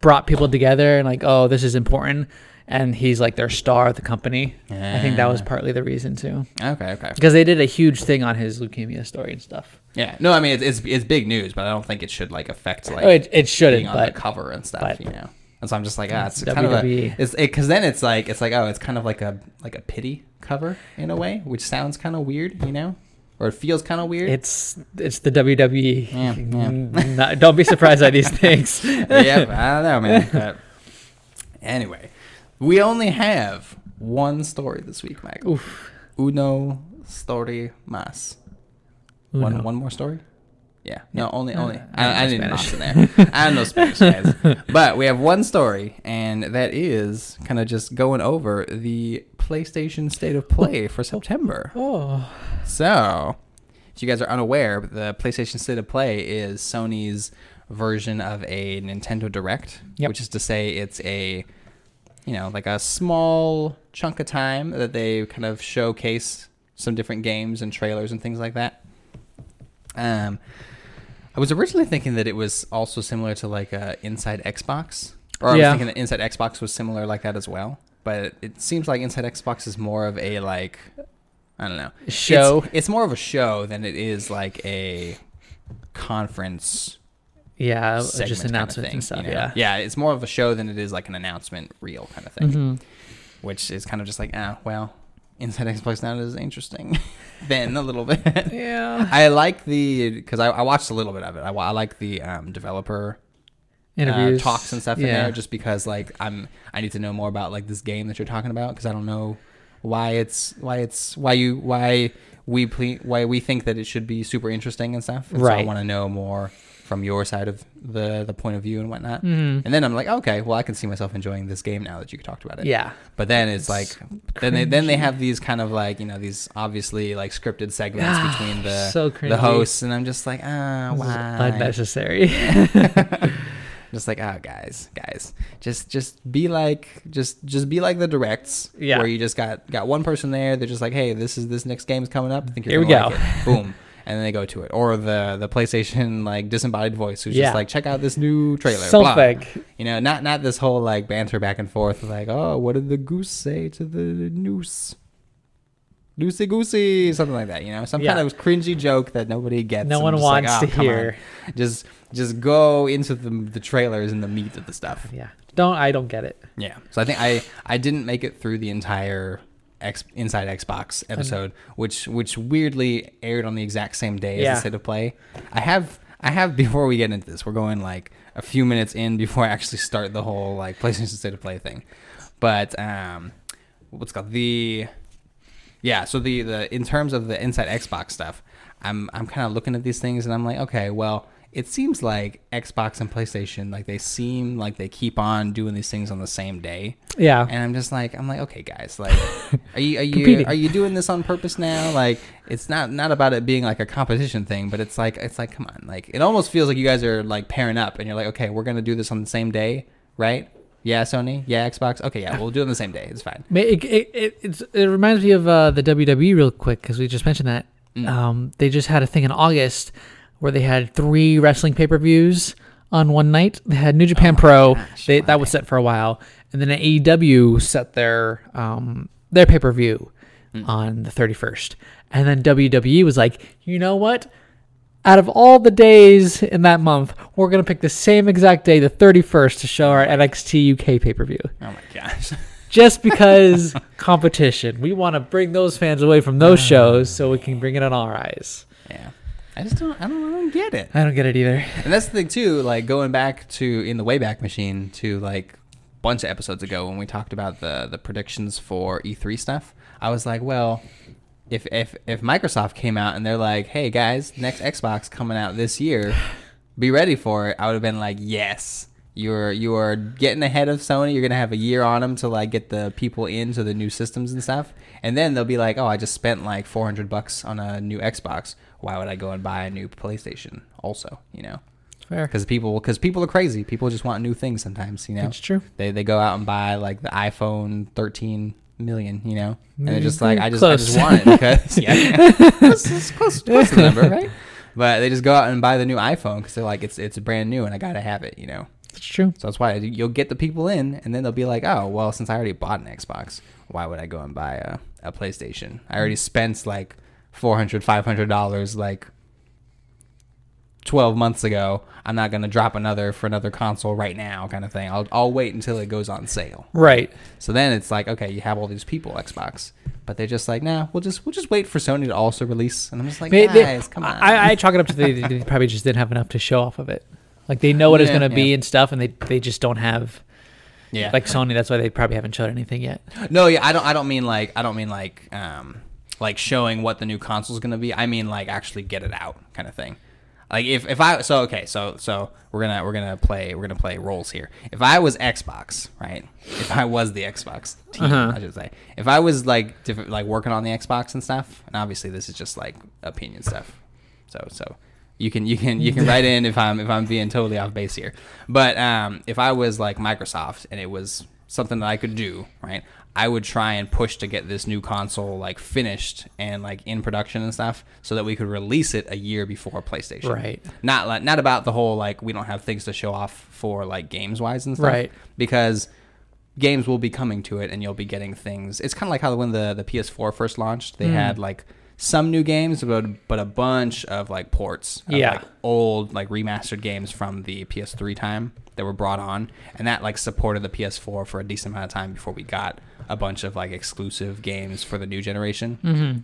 brought people together, and like, oh, this is important, and he's like their star of the company. I think that was partly the reason too, Okay, okay. because they did a huge thing on his leukemia story and stuff. Yeah, no, I mean it's, it's it's big news, but I don't think it should like affect like oh, it, it shouldn't, being on but the cover and stuff, but- you know. And so I'm just like, ah, it's It's kind of a, it's because then it's like it's like oh, it's kind of like a like a pity cover in a way, which sounds kind of weird, you know. or it feels kind of weird. It's it's the WWE. Yeah, yeah. Not- don't be surprised by these things. yep, I don't know, man. But anyway, we only have one story this week, Michael. Oof. Uno story más. One one more story. Yeah. No, only Uh, only. I don't I, I know didn't Spanish. in there. I don't know Spanish, guys. But we have one story, and that is kind of just going over the PlayStation State of Play for September. Oh. So, if you guys are unaware, the PlayStation State of Play is Sony's version of a Nintendo Direct, Yep. which is to say it's a you know, like a small chunk of time that they kind of showcase some different games and trailers and things like that. Um I was originally thinking that it was also similar to like uh, Inside Xbox, or I was thinking that Inside Xbox was similar like that as well. But it seems like Inside Xbox is more of a like, I don't know, Show. It's, it's more of a show than it is like a conference Yeah, just kind of and stuff. you know? Yeah. yeah, it's more of a show than it is like an announcement reel kind of thing, hmm which is kind of just like, ah, well, Inside Xbox now is interesting. then a little bit. Yeah. I like the because I, I watched a little bit of it. I, I like the um, developer Interviews. uh, talks and stuff in there, just because like I'm I need to know more about like this game that you're talking about because I don't know why it's why it's why you why we ple- why we think that it should be super interesting and stuff. And So I want to know more from your side of the the point of view and whatnot. Mhm. And then I'm like, okay, well, I can see myself enjoying this game now that you talked about it. Yeah. But then it's like, It's then they then they have these kind of like you know these obviously like scripted segments Ah, between the so the hosts, and I'm just like, ah, why? Unnecessary. just like, ah, guys, guys, just just be like, just just be like the directs, Yeah. where you just got got one person there. They're just like, hey, this is this next game's coming up. I think you're Here we go. like. Boom. And then they go to it, or the the PlayStation like disembodied voice who's Yeah. just like, check out this new trailer. blah. Something. You know, not not this whole like banter back and forth like, oh, what did the goose say to the noose? Loosey goosey, something like that. You know, some Yeah. kind of cringy joke that nobody gets. No one just like, wants "Oh, to come on." hear. Just just go into the the trailers and the meat of the stuff. Yeah. Don't I don't get it. Yeah. So I think I I didn't make it through the entire X, Inside Xbox episode, which which weirdly aired on the exact same day Yeah. as the state of play. I have I have before we get into this, we're going like a few minutes in before I actually start the whole like PlayStation State of Play thing. But um, what's it called the yeah. So the the in terms of the Inside Xbox stuff, I'm I'm kind of looking at these things and I'm like, okay, well. It seems like Xbox and PlayStation, like they seem like they keep on doing these things on the same day Yeah. and I'm just like, I'm like, okay, guys, like, are you are you are you doing this on purpose now? Like, it's not not about it being like a competition thing, but it's like it's like, come on, like, it almost feels like you guys are like pairing up, and you're like, okay, we're gonna do this on the same day, right? Yeah, Sony. Yeah, Xbox. Okay, yeah, we'll do it on the same day. It's fine. It, it, it, it's, it reminds me of uh, the WWE real quick because we just mentioned that. Mm. Um, they just had a thing in August where they had three wrestling pay per views on one night. They had New Japan Oh Pro. gosh, they, that was set for a while, and then AEW set their um, their pay per view Mm. on the thirty first, and then WWE was like, you know what? Out of all the days in that month, we're gonna pick the same exact day, the thirty first, to show our NXT UK pay per view Oh my gosh. just because competition. We want to bring those fans away from those shows so we can bring it on our eyes. yeah, I just don't I don't I don't get it. I don't get it either. And that's the thing too, like going back to in the Wayback Machine to like a bunch of episodes ago when we talked about the the predictions for E3 stuff. I was like, well, if if if Microsoft came out and they're like, "Hey guys, next Xbox coming out this year, be ready for it," I would have been like, "Yes." You're you are getting ahead of Sony. You're gonna have a year on them to like get the people into the new systems and stuff, and then they'll be like, "Oh, I just spent like 400 bucks on a new Xbox. Why would I go and buy a new PlayStation?" Also, you know, Fair. because people because people are crazy. People just want new things sometimes. You know, It's true. they they go out and buy like the iPhone 13 million. You know, and they're just Mm, like, I just I just want it because yeah, close, it's close, close to the number, right? But they just go out and buy the new iPhone because they're like, it's it's brand new and I gotta have it. You know, It's true. so that's why you'll get the people in, and then they'll be like, oh well, since I already bought an Xbox, why would I go and buy a, a PlayStation? I already spent like 400 500 dollars like 12 months ago. I'm not going to drop another for another console right now, kind of thing. I'll, I'll wait until it goes on sale. Right. So then it's like, okay, you have all these people Xbox, but they're just like, nah, we'll just we'll just wait for Sony to also release. And I'm just like, They- they- guys, come on. I, I chalk it up to they, they probably just didn't have enough to show off of it. Like they know what it's going to be and stuff, and they they just don't have yeah, like Sony. That's why they probably haven't showed anything yet. no, yeah, I don't I don't mean like I don't mean like um like showing what the new console is going to be. I mean like actually get it out, kind of thing. Like if, if I so okay so so we're gonna we're gonna play we're gonna play roles here. If I was Xbox, right? If I was the Xbox team, Uh-huh. I should say. If I was like diff- like working on the Xbox and stuff, and obviously this is just like opinion stuff. So so you can you can you can write in if I'm if I'm being totally off base here. But um, if I was like Microsoft and it was something that I could do, right? I would try and push to get this new console like finished and like in production and stuff, so that we could release it a year before PlayStation. Right. Not like not about the whole like we don't have things to show off for like games wise and stuff. Right. Because games will be coming to it and you'll be getting things. It's kind of like how when the the PS4 first launched, they Mm. had like some new games, but but a bunch of like ports. Of, Yeah. like, old like remastered games from the PS3 time that were brought on, and that like supported the PS4 for a decent amount of time before we got a bunch of like exclusive games for the new generation. Mm-hmm.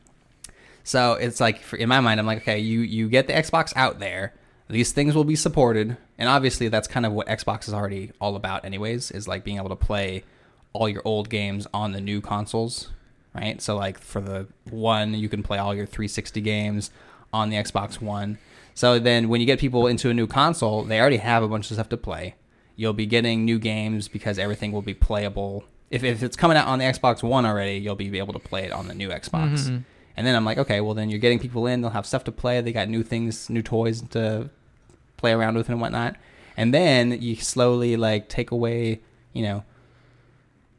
So it's like for, in my mind, I'm like, okay, you you get the Xbox out there. These things will be supported, and obviously that's kind of what Xbox is already all about, anyways. Is like being able to play all your old games on the new consoles, right? So like for the one, you can play all your 360 games on the Xbox One. So then when you get people into a new console, they already have a bunch of stuff to play. You'll be getting new games because everything will be playable. If, if it's coming out on the Xbox One already, you'll be able to play it on the new Xbox. Mhm. And then I'm like, okay, well then you're getting people in. They'll have stuff to play. They got new things, new toys to play around with and whatnot. And then you slowly like take away, you know,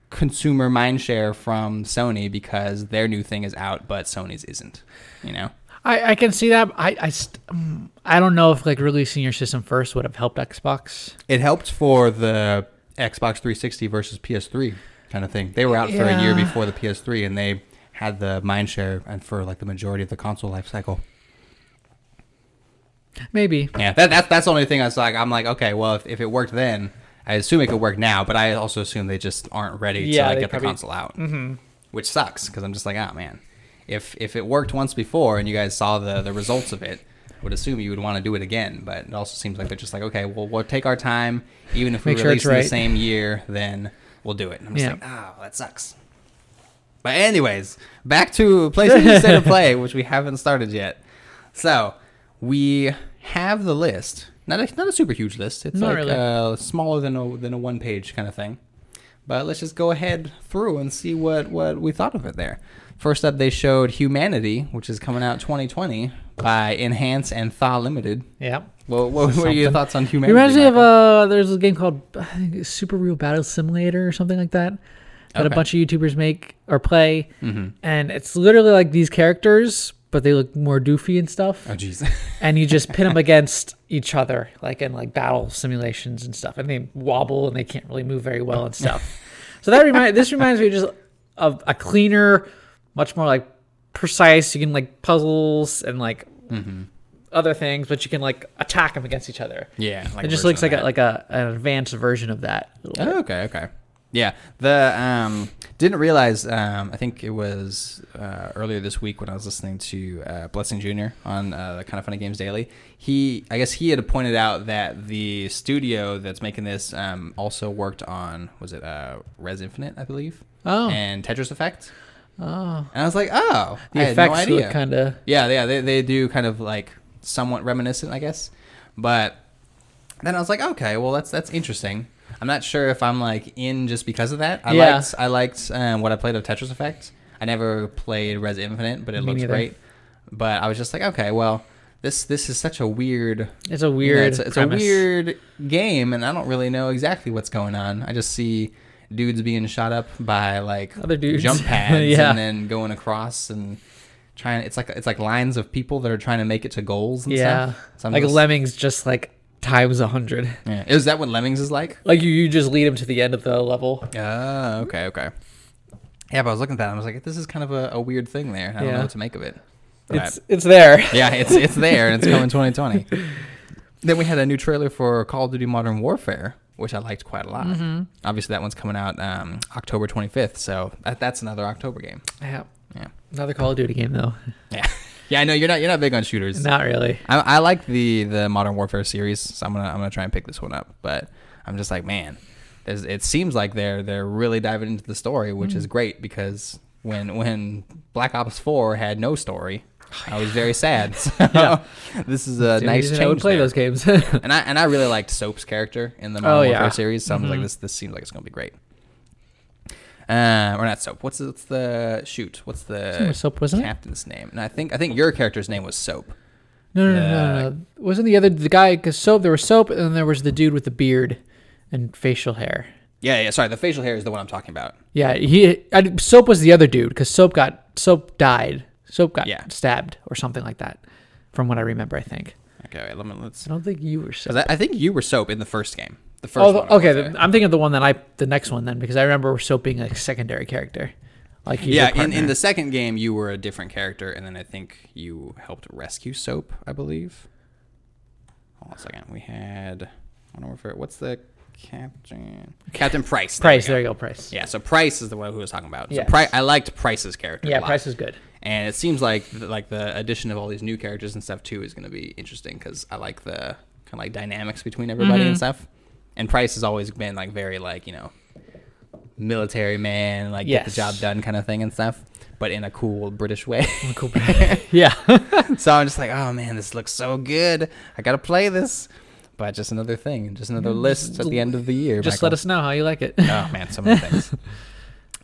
consumer mindshare from Sony because their new thing is out, but Sony's isn't. You know? I, I can see that. I I, st- um, I don't know if like releasing your system first would have helped Xbox. It helped for the Xbox 360 versus PS3 kind of thing. They were out for a year before the PS3, and they had the mindshare and for like the majority of the console life cycle. Maybe. Yeah, that, that's that's the only thing I was like. I'm like, okay, well, if, if it worked then, I assume it could work now. But I also assume they just aren't ready Yeah, to like, get probably- the console out, Mm-hmm. which sucks because I'm just like, oh man, if if it worked once before and you guys saw the the results of it, I would assume you would want to do it again. But it also seems like they're just like, okay, well, we'll take our time. Even if we Make sure release in the same year, then we'll do it. And I'm just Yeah. like, oh, that sucks. But anyways, back to PlayStation State of Play, which we haven't started yet. So we have the list. Not a, not a super huge list. It's Not like really. uh, smaller than a than a one page kind of thing. But let's just go ahead through and see what what we thought of it there. First up, they showed Humanity, which is coming out 2020 by Enhance and tha Limited. Yeah. Well, what, are your thoughts on It Humanity? reminds me of uh, there's a game called I think Super Real Battle Simulator or something like that that a bunch of YouTubers make or play, Mhm. and it's literally like these characters, but they look more doofy and stuff, Oh, jeez. and you just pin them against each other, like in like battle simulations and stuff, and they wobble and they can't really move very well and stuff. so that remind this reminds me just of a cleaner, much more like precise. You can like puzzles and like hmm other things, but you can like attack them against each other. Yeah, like it just looks like a, like a an advanced version of that. a little bit. Oh, okay, okay. Yeah, the um didn't realize. Um, I think it was uh, earlier this week when I was listening to uh, Blessing Jr. on uh, Kind of Funny Games Daily. He, I guess, he had pointed out that the studio that's making this um, also worked on was it uh, Rez Infinite, I believe, Oh, and Tetris Effect. oh, And I was like, oh, the I had no kind of. Yeah, yeah, they, they do kind of like somewhat reminiscent, I guess. But then I was like, okay, well that's that's interesting. I'm not sure if I'm like in just because of that. I Yeah. liked I liked um, what I played of Tetris Effect. I never played Rez Infinite, but it Me looked neither. great. But I was just like, okay, well, this this is such a weird, It's a weird. it's, a, it's a weird game, and I don't really know exactly what's going on. I just see dudes being shot up by like Other dudes. jump pads Yeah. and then going across and trying. It's like it's like lines of people that are trying to make it to goals and Yeah, stuff. So I'm like just- Lemmings, just like times a hundred. Yeah. Is that what Lemmings is like? Like you, you just lead them to the end of the level. Oh, okay, okay. Yeah, but I was looking at that and I was like, this is kind of a, a weird thing there. I don't know what to make of it. But- It's it's there. yeah, it's it's there and it's coming 2020. Then we had a new trailer for Call of Duty Modern Warfare, which I liked quite a lot. Mm-hmm. Obviously, that one's coming out um, October 25th, so that, that's another October game. Yeah. Yeah. Another Call of Duty game though. Yeah, yeah. I know you're not you're not big on shooters. Not really. I, I like the the Modern Warfare series, so I'm gonna I'm gonna try and pick this one up. But I'm just like, man, it seems like they're they're really diving into the story, which Mm. is great because when when Black Ops 4 had no story, I was very sad. So Yeah. this is a Dude, nice change. I would play there. those games. and I and I really liked Soap's character in the Modern Oh, Warfare yeah. series, so I'm like, this this seems like it's gonna be great. Uh, or not Soap. What's what's the shoot? What's It the soap, wasn't it? captain's name? And I think I think your character's name was Soap. No, no, no, Uh, no, no. Wasn't the other the guy? Because soap, there was soap, and then there was the dude with the beard and facial hair. Yeah, yeah. Sorry, the facial hair is the one I'm talking about. Yeah, he I, soap was the other dude because soap got soap died. Soap got Yeah. stabbed or something like that, from what I remember. I think. Okay, wait, let me let's. I don't think you were soap. I, I think you were Soap in the first game. The first Oh, one. okay. the- I'm thinking of the one that I, the next one then, because I remember soap being a secondary character. Like yeah, in, in the second game, you were a different character, and then I think you helped rescue Soap, I believe. Hold on a second. We had. I don't know what's the captain? Captain Price. Price. There you go. Price. Yeah, so Price is the one who was talking about. So Yes. Price, I liked Price's character. Yeah, a lot. Price is good. And it seems like like the addition of all these new characters and stuff too is going to be interesting because I like the kind of like dynamics between everybody Mhm. and stuff. And Price has always been like very like you know military man, like get the job done kind of thing and stuff, but in a cool British way. Cool. yeah. so I'm just like, oh man, this looks so good. I gotta play this. But just another thing, just another list at the end of the year. Mm, Just Michael. let us know how you like it. Oh man, so many things.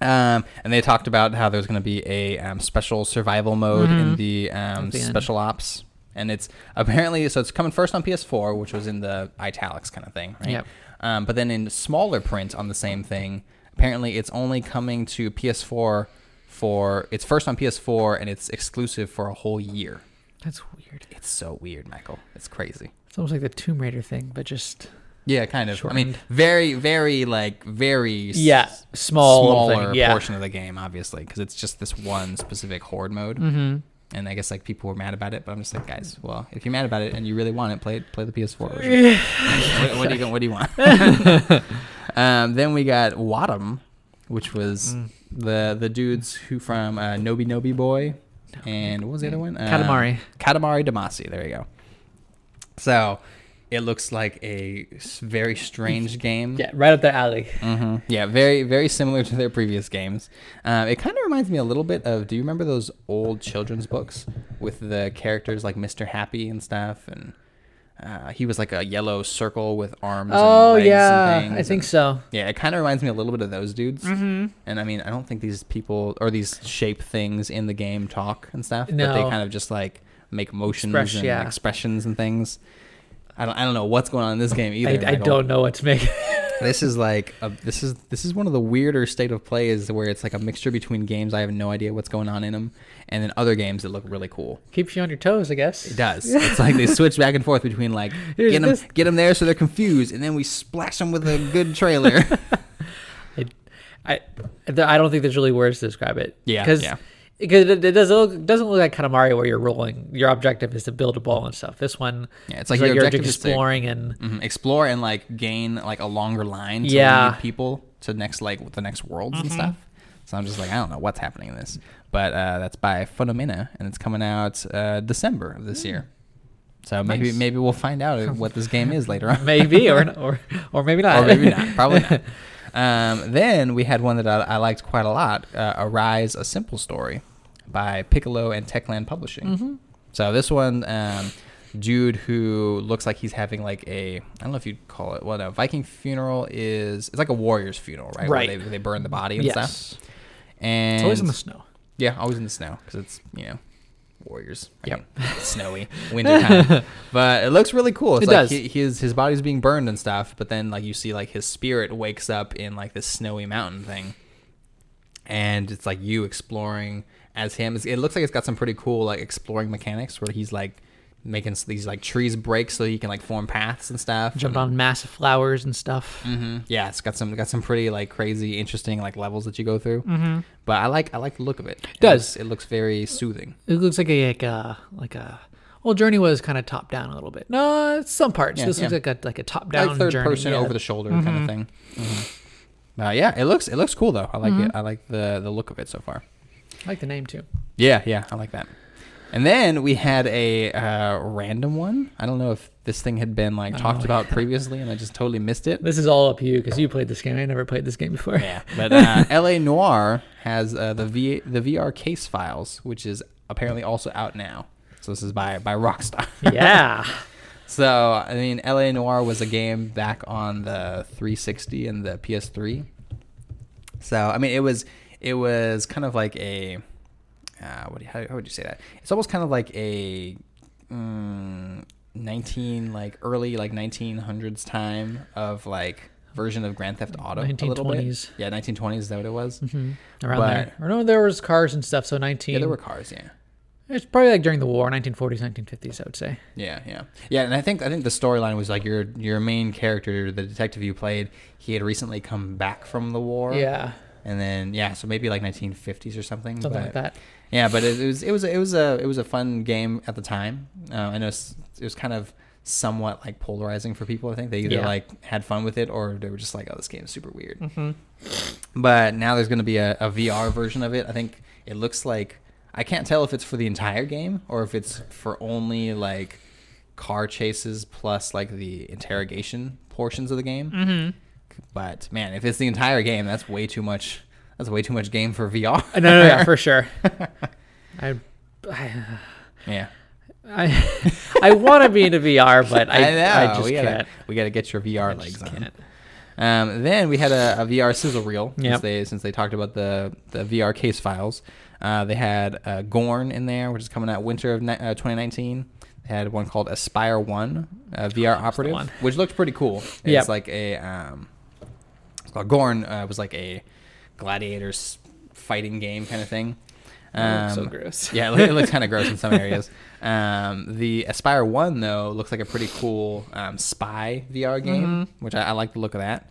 Um, and they talked about how there's going to be a um, special survival mode in Mhm. the um, the end. special ops, and it's apparently so it's coming first on PS4, which was in the italics kind of thing, right? Yep. Um, but then in smaller print on the same thing, apparently it's only coming to PS4 for it's first on PS4 and it's exclusive for a whole year. That's weird. It's so weird, Michael. It's crazy. It's almost like the Tomb Raider thing, but just Yeah, kind of. I mean, very, very like very yeah, small smaller. Yeah. portion of the game, obviously, because it's just this one specific horde mode. Mm-hmm. And I guess like people were mad about it, but I'm just like, guys, well, if you're mad about it and you really want it, play play the PS4 version. what, what do you go- what do you want? um, then we got Wattam, which was Mm. the the dudes who from uh, Noby Noby Boy, and what was the other one? Uh, Katamari. Katamari Damacy. There you go. So it looks like a very strange game. Yeah, right up their alley. hmm Yeah, very very similar to their previous games. Um, it kind of reminds me a little bit of. Do you remember those old children's books with the characters like Mr. Happy and stuff? And uh, he was like a yellow circle with arms. Oh and legs yeah, and things. I think and- so. Yeah, it kind of reminds me a little bit of those dudes. Mm-hmm. And I mean, I don't think these people or these shape things in the game talk and stuff, but No. they kind of just like make motions Express- and yeah. expressions and things. I don't, I don't know what's going on in this game either. I, I Michael. don't know what to make. This is like a, this is this is one of the weirder state of play is where it's like a mixture between games I have no idea what's going on in them, and then other games that look really cool. Keeps you on your toes, I guess. It does. It's like they switch back and forth between like Here's get them this- get them there so they're confused, and then we splash them with a good trailer. I I don't think there's really words to describe it. Yeah, because yeah. Because it, it doesn't look it doesn't look like Katamari where you're rolling. Your objective is to build a ball and stuff. This one, yeah, it's it's like, like, your you're objective is to exploring and mhm, explore and like gain like a longer line to Yeah. lead people to next like the next worlds Mm-hmm. and stuff. So I'm just like I don't know what's happening in this, but uh, that's by Funomena and it's coming out uh, December of this year. So maybe Nice. maybe we'll find out what this game is later on. maybe or or or maybe not. or maybe not. Probably not. Um, then we had one that I, I liked quite a lot, uh, "Arise: A Simple Story," by Piccolo and Techland Publishing. Mm-hmm. So this one, um, dude who looks like he's having like a I don't know if you'd call it what a Viking funeral is. It's like a warrior's funeral, right? Right. Where they, they burn the body and yes, stuff. And it's always in the snow. yeah, always in the snow because it's you know warriors. Mean, snowy winter time, but it looks really cool. It's It like does. he- his his body's being burned and stuff, but then like you see like his spirit wakes up in like this snowy mountain thing, and it's like you exploring as him. It looks like it's got some pretty cool like exploring mechanics where he's like making these like trees break so he can like form paths and stuff. Jump and, on massive flowers and stuff. hmm Yeah, it's got some got some pretty like crazy interesting like levels that you go through. Mm-hmm. But I like I like the look of it. It Does. looks- it looks very soothing. It looks like a like a like a Well, Journey was kind of top down a little bit. No, some parts. Yeah, this yeah. looks like a like a top down like third journey. person yeah. over the shoulder kind of thing. Uh, yeah, it looks it looks cool though. I like it. I like the the look of it so far. I like the name too. Yeah, yeah, I like that. And then we had a uh, random one. I don't know if this thing had been like talked about previously, and I just totally missed it. This is all up to you because you played this game. I never played this game before. Yeah, but uh, L.A. Noire has uh, the v- the VR case files, which is apparently also out now. So this is by by Rockstar. yeah. So I mean, L.A. Noire was a game back on the 360 and the PS3. So I mean, it was it was kind of like a uh, what how, how would you say that? It's almost kind of like a mm, 19 like early like 1900s time of like version of Grand Theft Auto. A little bit. 1920s. Yeah, 1920s. Is that what it was? hmm Around But- there. Or no, there was cars and stuff. So 19. Yeah, there were cars. Yeah. It's probably like during the war, 1940s, 1950s. I would say. Yeah, yeah, yeah. And I think I think the storyline was like your your main character, the detective you played, he had recently come back from the war. Yeah. And then yeah, so maybe like 1950s or something. Something but- like that. Yeah, but it, it was it was it was a it was a fun game at the time. Uh, I know it was kind of somewhat like polarizing for people. I think they either Yeah. like had fun with it or they were just like, oh, this game is super weird. Mm-hmm. But now there's going to be a, a VR version of it. I think it looks like I can't tell if it's for the entire game or if it's for only like car chases plus like the interrogation portions of the game. Mm-hmm. But man, if it's the entire game, that's way too much. That's way too much game for VR. No, no, yeah, for sure. I, I, yeah, I, I want to be into VR, but I, I know. I just we gotta, can't. We got to get your VR legs on. can't. Um, then we had a, a VR sizzle reel since they since they talked about the the VR case files. Uh, they had uh, Gorn in there, which is coming out winter of ni- uh, 2019. They had one called Espire One, VR operative, one. which looked pretty cool. It's Yep. like a um, called Gorn uh, was like a gladiators fighting game kind of thing. Looks so Um, gross. yeah, it, looks kind of gross in some areas. Um, the Espire One though looks like a pretty cool um, spy VR game, Mm-hmm. which I, I like the look of that.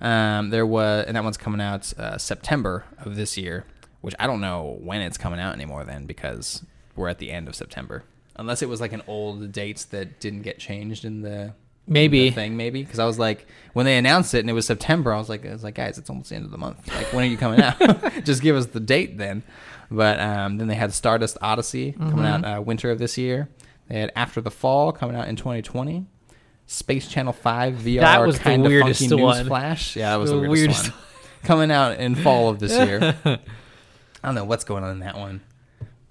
Um, there was, and that one's coming out uh, September of this year, which I don't know when it's coming out anymore. Then because we're at the end of September, unless it was like an old dates that didn't get changed in the Maybe. the thing maybe. Because I was like when they announced it and it was September I was like I was like guys it's almost the end of the month. Like when are you coming out? Just give us the date then. But um, then they had Stardust Odyssey coming out uh, winter of this year. They had After the Fall coming out in 2020 Space Channel 5 VR That was the kind of weirdest funky one. flash. Yeah that was The the, weirdest, weirdest one. Coming out in fall of this year. I don't know what's going on in that one.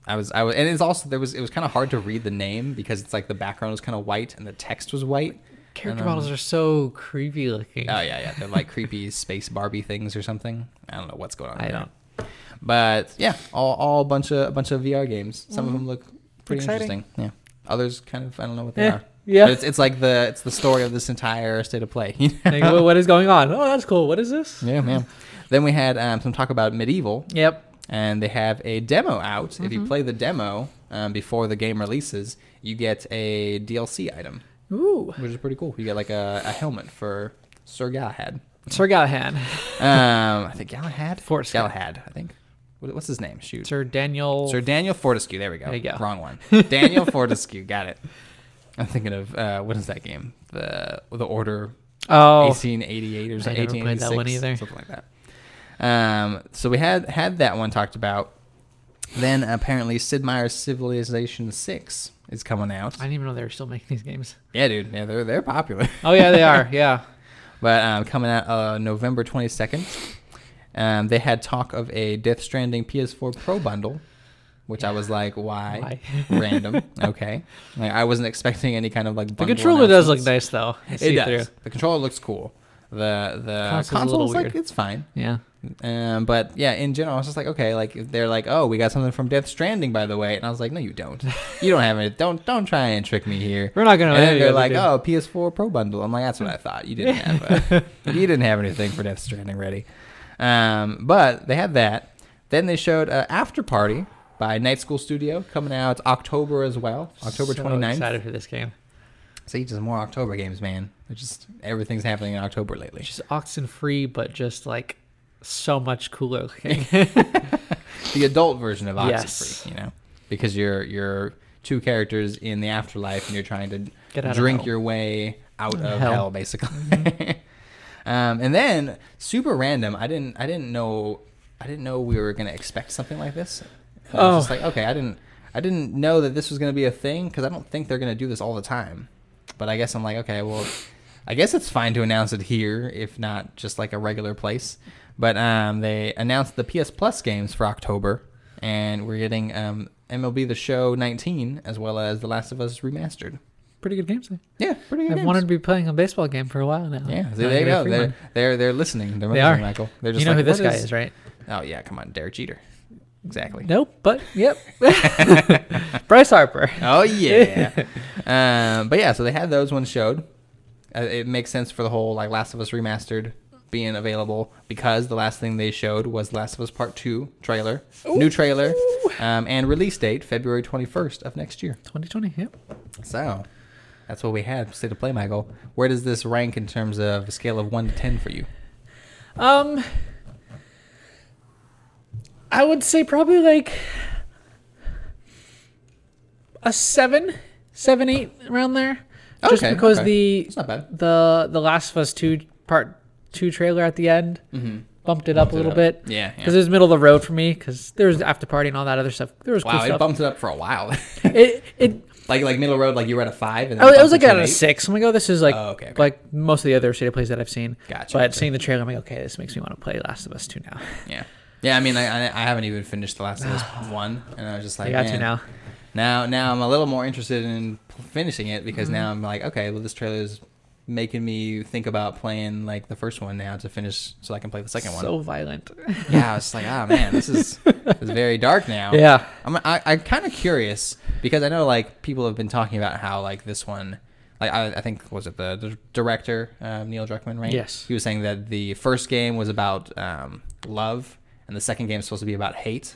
I was I was and it's also there was it was kind of hard to read the name because it's like the background was kind of white and the text was white Character um, models are so creepy looking. Oh yeah, yeah. They're like creepy space Barbie things or something. I don't know what's going on. I there. don't. But yeah, all all bunch of a bunch of VR games. Some of them look pretty Mm-hmm. Exciting. interesting. Yeah. Others kind of I don't know what they are. yeah. But it's it's like the it's the story of this entire state of play. you know? what- what is going on? Oh, that's cool. What is this? yeah, man. Then we had um, some talk about MediEvil, Yep. and they have a demo out. If Mm-hmm. you play the demo um, before the game releases, you get a DLC item, Ooh. which is pretty cool. You get like a, a helmet for Sir Galahad. Sir Galahad. Um, I think Galahad. Forrest Galahad. I think. What, what's his name? Shoot. Sir, Daniel. Sir Daniel. Fortescue. There we go. There you go. Wrong one. Daniel Fortescue. Got it. I'm thinking of uh, what is that game? The the Order oh. 1888 or I something. never played that one either. Something like that. Um, so we had had that one talked about. Then apparently Sid Meier's Civilization Six is coming out. I didn't even know they were still making these games. Yeah, dude. Yeah, they're they're popular. Oh yeah, they are. Yeah. but um, coming out uh, November 22nd. Um, they had talk of a Death Stranding PS4 Pro bundle, which I was like, why? Why? Random. Okay. Like, I wasn't expecting any kind of like. The controller does look nice though. It does. through. The controller looks cool. The the Console's console's, like weird. it's fine. Yeah. Um, but yeah, in general, I was just like, okay, like they're like, oh, we got something from Death Stranding, by the way, and I was like, no, you don't. You don't have it. Don't don't try and trick me here. We're not gonna. And they're like, oh, PS4 Pro bundle. I'm like, that's what I thought. You didn't have. Uh, you didn't have anything for Death Stranding ready. Um, but they had that. Then they showed uh, After Party by Night School Studio coming out October as well, October so 29th. Excited for this game. See, just more October games, man. It's just everything's happening in October lately. Just Oxenfree, but just like so much cooler looking. the adult version of Yes. You know, because you're you're two characters in the afterlife, and you're trying to drink your way out of Hell. hell, basically. um, and then super random. I didn't. I didn't know. I didn't know we were gonna expect something like this. I was Oh. just like, okay, I didn't. I didn't know that this was gonna be a thing because I don't think they're gonna do this all the time. But I guess I'm like, okay, well, I guess it's fine to announce it here, if not just like a regular place. But um, they announced the PS Plus games for October, and we're getting um, MLB The Show 19 as well as The Last of Us Remastered. Pretty good games. there. Yeah, pretty good. I've games. wanted to be playing a baseball game for a while now. Yeah, so there you go. They're, they're they're listening. They're They listening, are. Michael. They're just You know like, who this "What guy is, right? Oh yeah, come on, Derek Jeter. Exactly. Nope, but yep. Bryce Harper. Oh yeah. um, but yeah, so they had those ones showed. Uh, it makes sense for the whole like Last of Us remastered being available because the last thing they showed was Last of Us Part Two trailer, new trailer, um, and release date February twenty first of next year. 2020. Yep. So that's what we had. State of play, Michael. Where does this rank in terms of a scale of one to ten for you? Um, I would say probably like a seven, seven, eight around there. Just because okay. the It's not bad. the the Last of Us two part two trailer at the end Mm-hmm. bumped it up a little up. bit. Yeah, Because yeah. it was middle of the road for me. Because there was after party and all that other stuff. There was cool Wow, it stuff. bumped it up for a while. It it like like middle road, like you were at a five, and then was, it was like at a six. I'm like, oh, this is like Oh, okay, okay. like most of the other state plays that I've seen. Gotcha, But seeing the trailer, I'm like, okay, this makes me want to play Last of Us two now. Yeah, yeah. I mean, I I I haven't even finished the Last of Us one, and I was just like, I got man, to now. Now, now I'm a little more interested in finishing it because Mm-hmm. now I'm like, okay, well, this trailer is making me think about playing like the first one now to finish, so I can play the second one. So violent. Yeah, I was like, oh man, this is this is very dark now. Yeah. I'm I, I'm kind of curious because I know like people have been talking about how like this one, like I, I think was it the, the director uh, Neil Druckmann, right? Yes. He was saying that the first game was about um, love, and the second game is supposed to be about hate.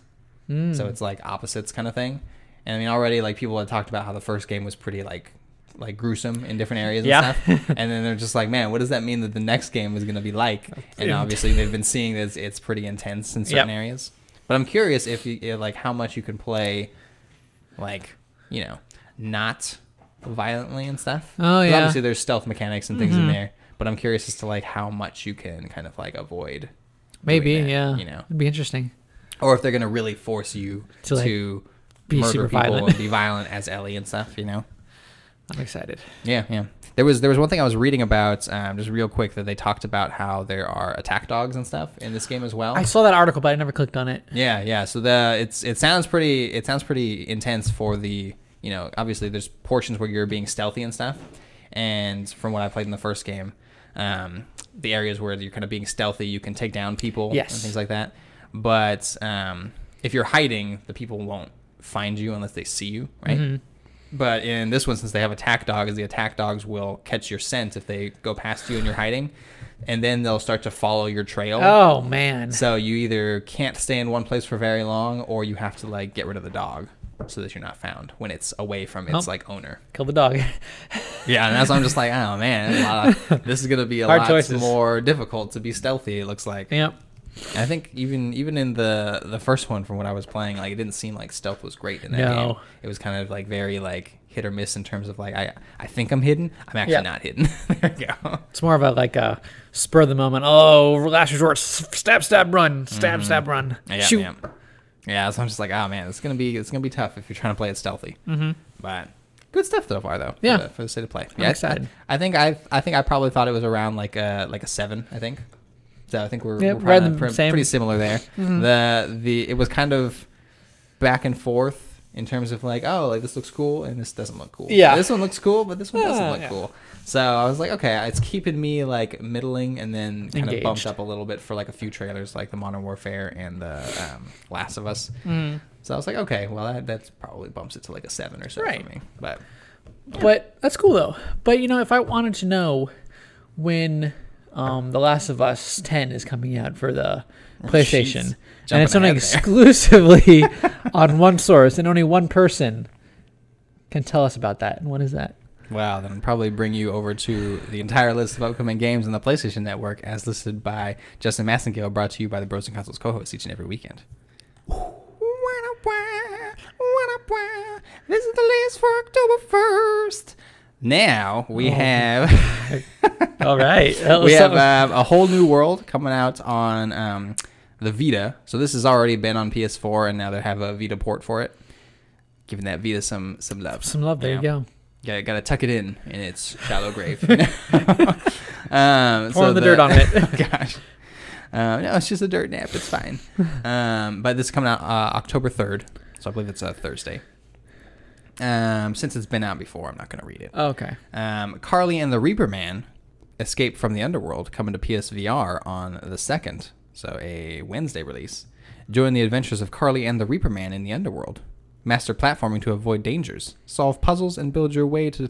Mm. So it's like opposites kind of thing. And I mean, already like people had talked about how the first game was pretty like like gruesome in different areas and Yeah. stuff. and then they're just like, man, what does that mean that the next game is going to be like? And obviously they've been seeing that it's, it's pretty intense in certain Yep. areas. But I'm curious if you like how much you can play, like you know, not violently and stuff. Oh yeah. Obviously, there's stealth mechanics and things in Mhm. there. But I'm curious as to like how much you can kind of like avoid. Maybe, that, yeah. You know, It'd be interesting. or if they're gonna really force you To, to, like, be murder super people violent. and be violent as Ellie and stuff. You know. I'm excited. Yeah, yeah. There was there was one thing I was reading about, um, just real quick, that they talked about how there are attack dogs and stuff in this game as well. I saw that article, but I never clicked on it. Yeah, yeah. So the it's it sounds pretty it sounds pretty intense for the you know obviously there's portions where you're being stealthy and stuff, and from what I played in the first game, um, the areas where you're kind of being stealthy, you can take down people Yes. and things like that. But um, if you're hiding, the people won't find you unless they see you, right? Mhm. But in this one, since they have attack dogs, the attack dogs will catch your scent if they go past you and you're hiding, and then they'll start to follow your trail. Oh man. So you either can't stay in one place for very long, or you have to like get rid of the dog so that you're not found when it's away from its Oh. like owner. Kill the dog. Yeah, and that's why I'm just like, oh man, of- this is gonna be a Hard lot choices. more difficult to be stealthy. It looks like. yep. I think even even in the the first one, from what I was playing, like it didn't seem like stealth was great in that No. game. It was kind of like very like hit or miss in terms of like I I think I'm hidden. I'm actually not hidden. there you go. It's more of a like a spur of the moment. Oh, last resort. Stab, stab, run. Stab, stab, run. Mm-hmm. Yeah, Shoot. yeah. Yeah, so I'm just like, oh man, it's gonna be it's gonna be tough if you're trying to play it stealthy. Mm-hmm. But good stuff so far though. Yeah. for the, for the state of play. I'm yeah, I- excited. I, I think I I think I probably thought it was around like a like a seven. I think. So I think we're, Yeah, we're right kinda pre- pretty similar there. Mhm. The the it was kind of back and forth in terms of like oh like this looks cool and this doesn't look cool. Yeah. this one looks cool but this one doesn't Ah, look yeah. cool. So I was like okay, it's keeping me like middling and then kind of bumped up a little bit for like a few trailers like the Modern Warfare and the um, Last of Us. Mm. So I was like, okay, well that that's probably bumps it to like a seven or so Right. for me. But But that's cool though. But you know, if I wanted to know when um, The Last of Us 10 is coming out for the PlayStation, jeez. and it's only exclusively on one source, and only one person can tell us about that. And what is that? wow, then I'd probably bring you over to the entire list of upcoming games on the PlayStation Network as listed by Justin Massengale, brought to you by the Bros and Consoles co-host each and every weekend. This is the list for October first. Now we Oh. have All right. We have um, a whole new world coming out on um, the Vita. So this has already been on PS4, and now they have a Vita port for it, giving that Vita some some love. some love. There you Yeah. go. Got got to tuck it in in its shallow grave. um, Pouring the dirt on it. gosh. Um, no, it's just a dirt nap. It's fine. Um, but this is coming out uh, October 3rd. So I believe it's a Thursday. Um, since it's been out before, I'm not going to read it. Okay. Um, Carly and the Reaper Man Escape from the Underworld coming to PSVR on the 2nd. So a Wednesday release. Join the adventures of Carly and the Reaper Man in the Underworld. Master platforming to avoid dangers. Solve puzzles and build your way to.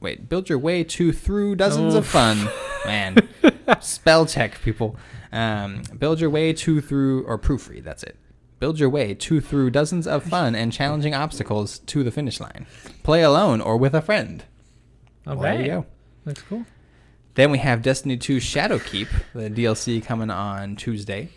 Wait, build your way to through dozens of fun. Man. Spell check, people. Um, build your way to through, or proofread, that's it. Build your way to through dozens of fun and challenging obstacles to the finish line. Play alone or with a friend. All Well, there you go. Looks cool. Then we have Destiny 2 Shadowkeep, the DLC coming on Tuesday.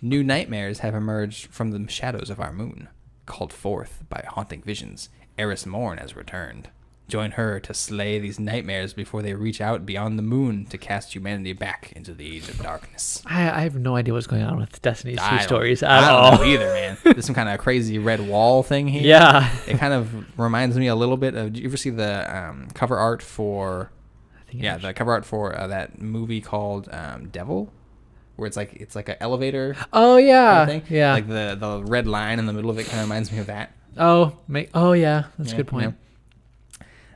New nightmares have emerged from the shadows of our moon. Called forth by haunting visions, Eris Morn has returned. Join her to slay these nightmares before they reach out beyond the moon to cast humanity back into the age of darkness. I, I have no idea what's going on with Destiny's I two stories I at don't all. know either, man. There's some kind of crazy red wall thing here. Yeah. It kind of reminds me a little bit of. Do you ever see the um, cover art for I think yeah, the cover art for uh, that movie called um, Devil, where it's like it's like an elevator Oh kind yeah. of. Yeah. Like the the red line in the middle of it kind of reminds me of that. oh, make, oh yeah. That's Yeah, a good point. yeah.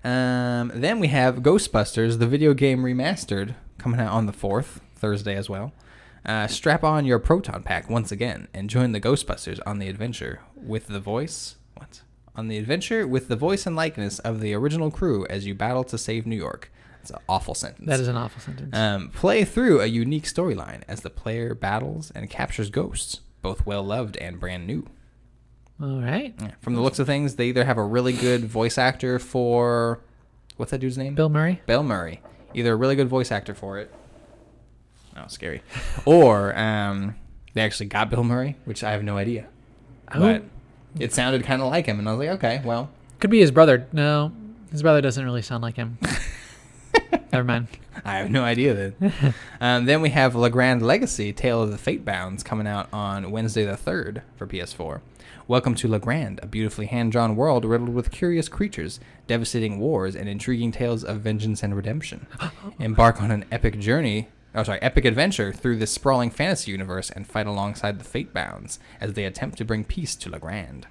Um, then we have Ghostbusters, the video game remastered, coming out on the fourth Thursday as well. Uh, strap on your proton pack once again and join the Ghostbusters on the adventure with the voice. What? On the adventure with the voice and likeness of the original crew as you battle to save New York. It's an awful sentence. That is an awful sentence. Um, play through a unique storyline as the player battles and captures ghosts, both well loved and brand new. All right. Yeah, From the looks of things, they either have a really good voice actor for what's that dude's name? Bill Murray. Bill Murray. Either a really good voice actor for it. Oh, scary. or um, they actually got Bill Murray, which I have no idea. Oh. But it sounded kind of like him, and I was like, okay, well, Could be his brother. No, his brother doesn't really sound like him. Never mind. I have no idea then. um, then we have Legrand Legacy: Tale of the Fate Bounds coming out on Wednesday the third for PS4. Welcome to Legrand, a beautifully hand-drawn world riddled with curious creatures, devastating wars, and intriguing tales of vengeance and redemption. Embark on an epic journey. Oh, sorry, epic adventure through this sprawling fantasy universe and fight alongside the Fate Bounds as they attempt to bring peace to Legrand.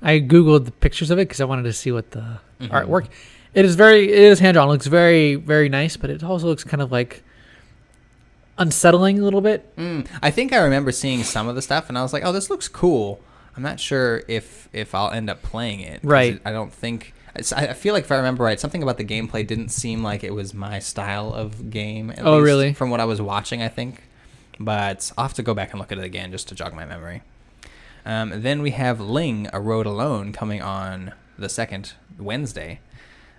I googled the pictures of it because I wanted to see what the Mhm. artwork. It is very. It is hand drawn. Looks very very nice, but it also looks kind of like unsettling a little bit. Mm, I think I remember seeing some of the stuff, and I was like, "Oh, this looks cool." I'm not sure if if I'll end up playing it. Right. I don't think. I feel like if I remember right, something about the gameplay didn't seem like it was my style of game. at Oh, least really? From what I was watching, I think. But I'll have to go back and look at it again just to jog my memory. Um, then we have Ling, A Road Alone, coming on the second Wednesday.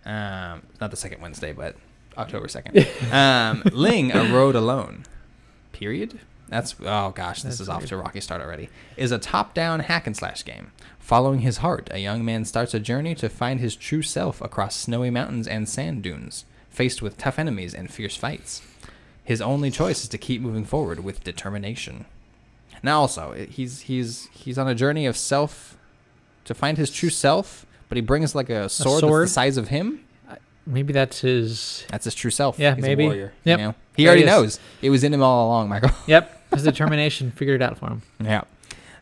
Um, not the second Wednesday, but October 2nd. um, Ling, A Road Alone, period. That's, oh gosh, this That's is off weird. to a rocky start already. Is a top down hack and slash game. Following his heart, a young man starts a journey to find his true self across snowy mountains and sand dunes, faced with tough enemies and fierce fights. His only choice is to keep moving forward with determination. Now, also, he's he's he's on a journey of self to find his true self, but he brings like a sword, sword? that's the size of him. Uh, maybe that's his. That's his true self. Yeah, he's maybe. A warrior, Yep. You know? He There already he knows. It was in him all along, Michael. Yep, his determination figured it out for him. Yeah.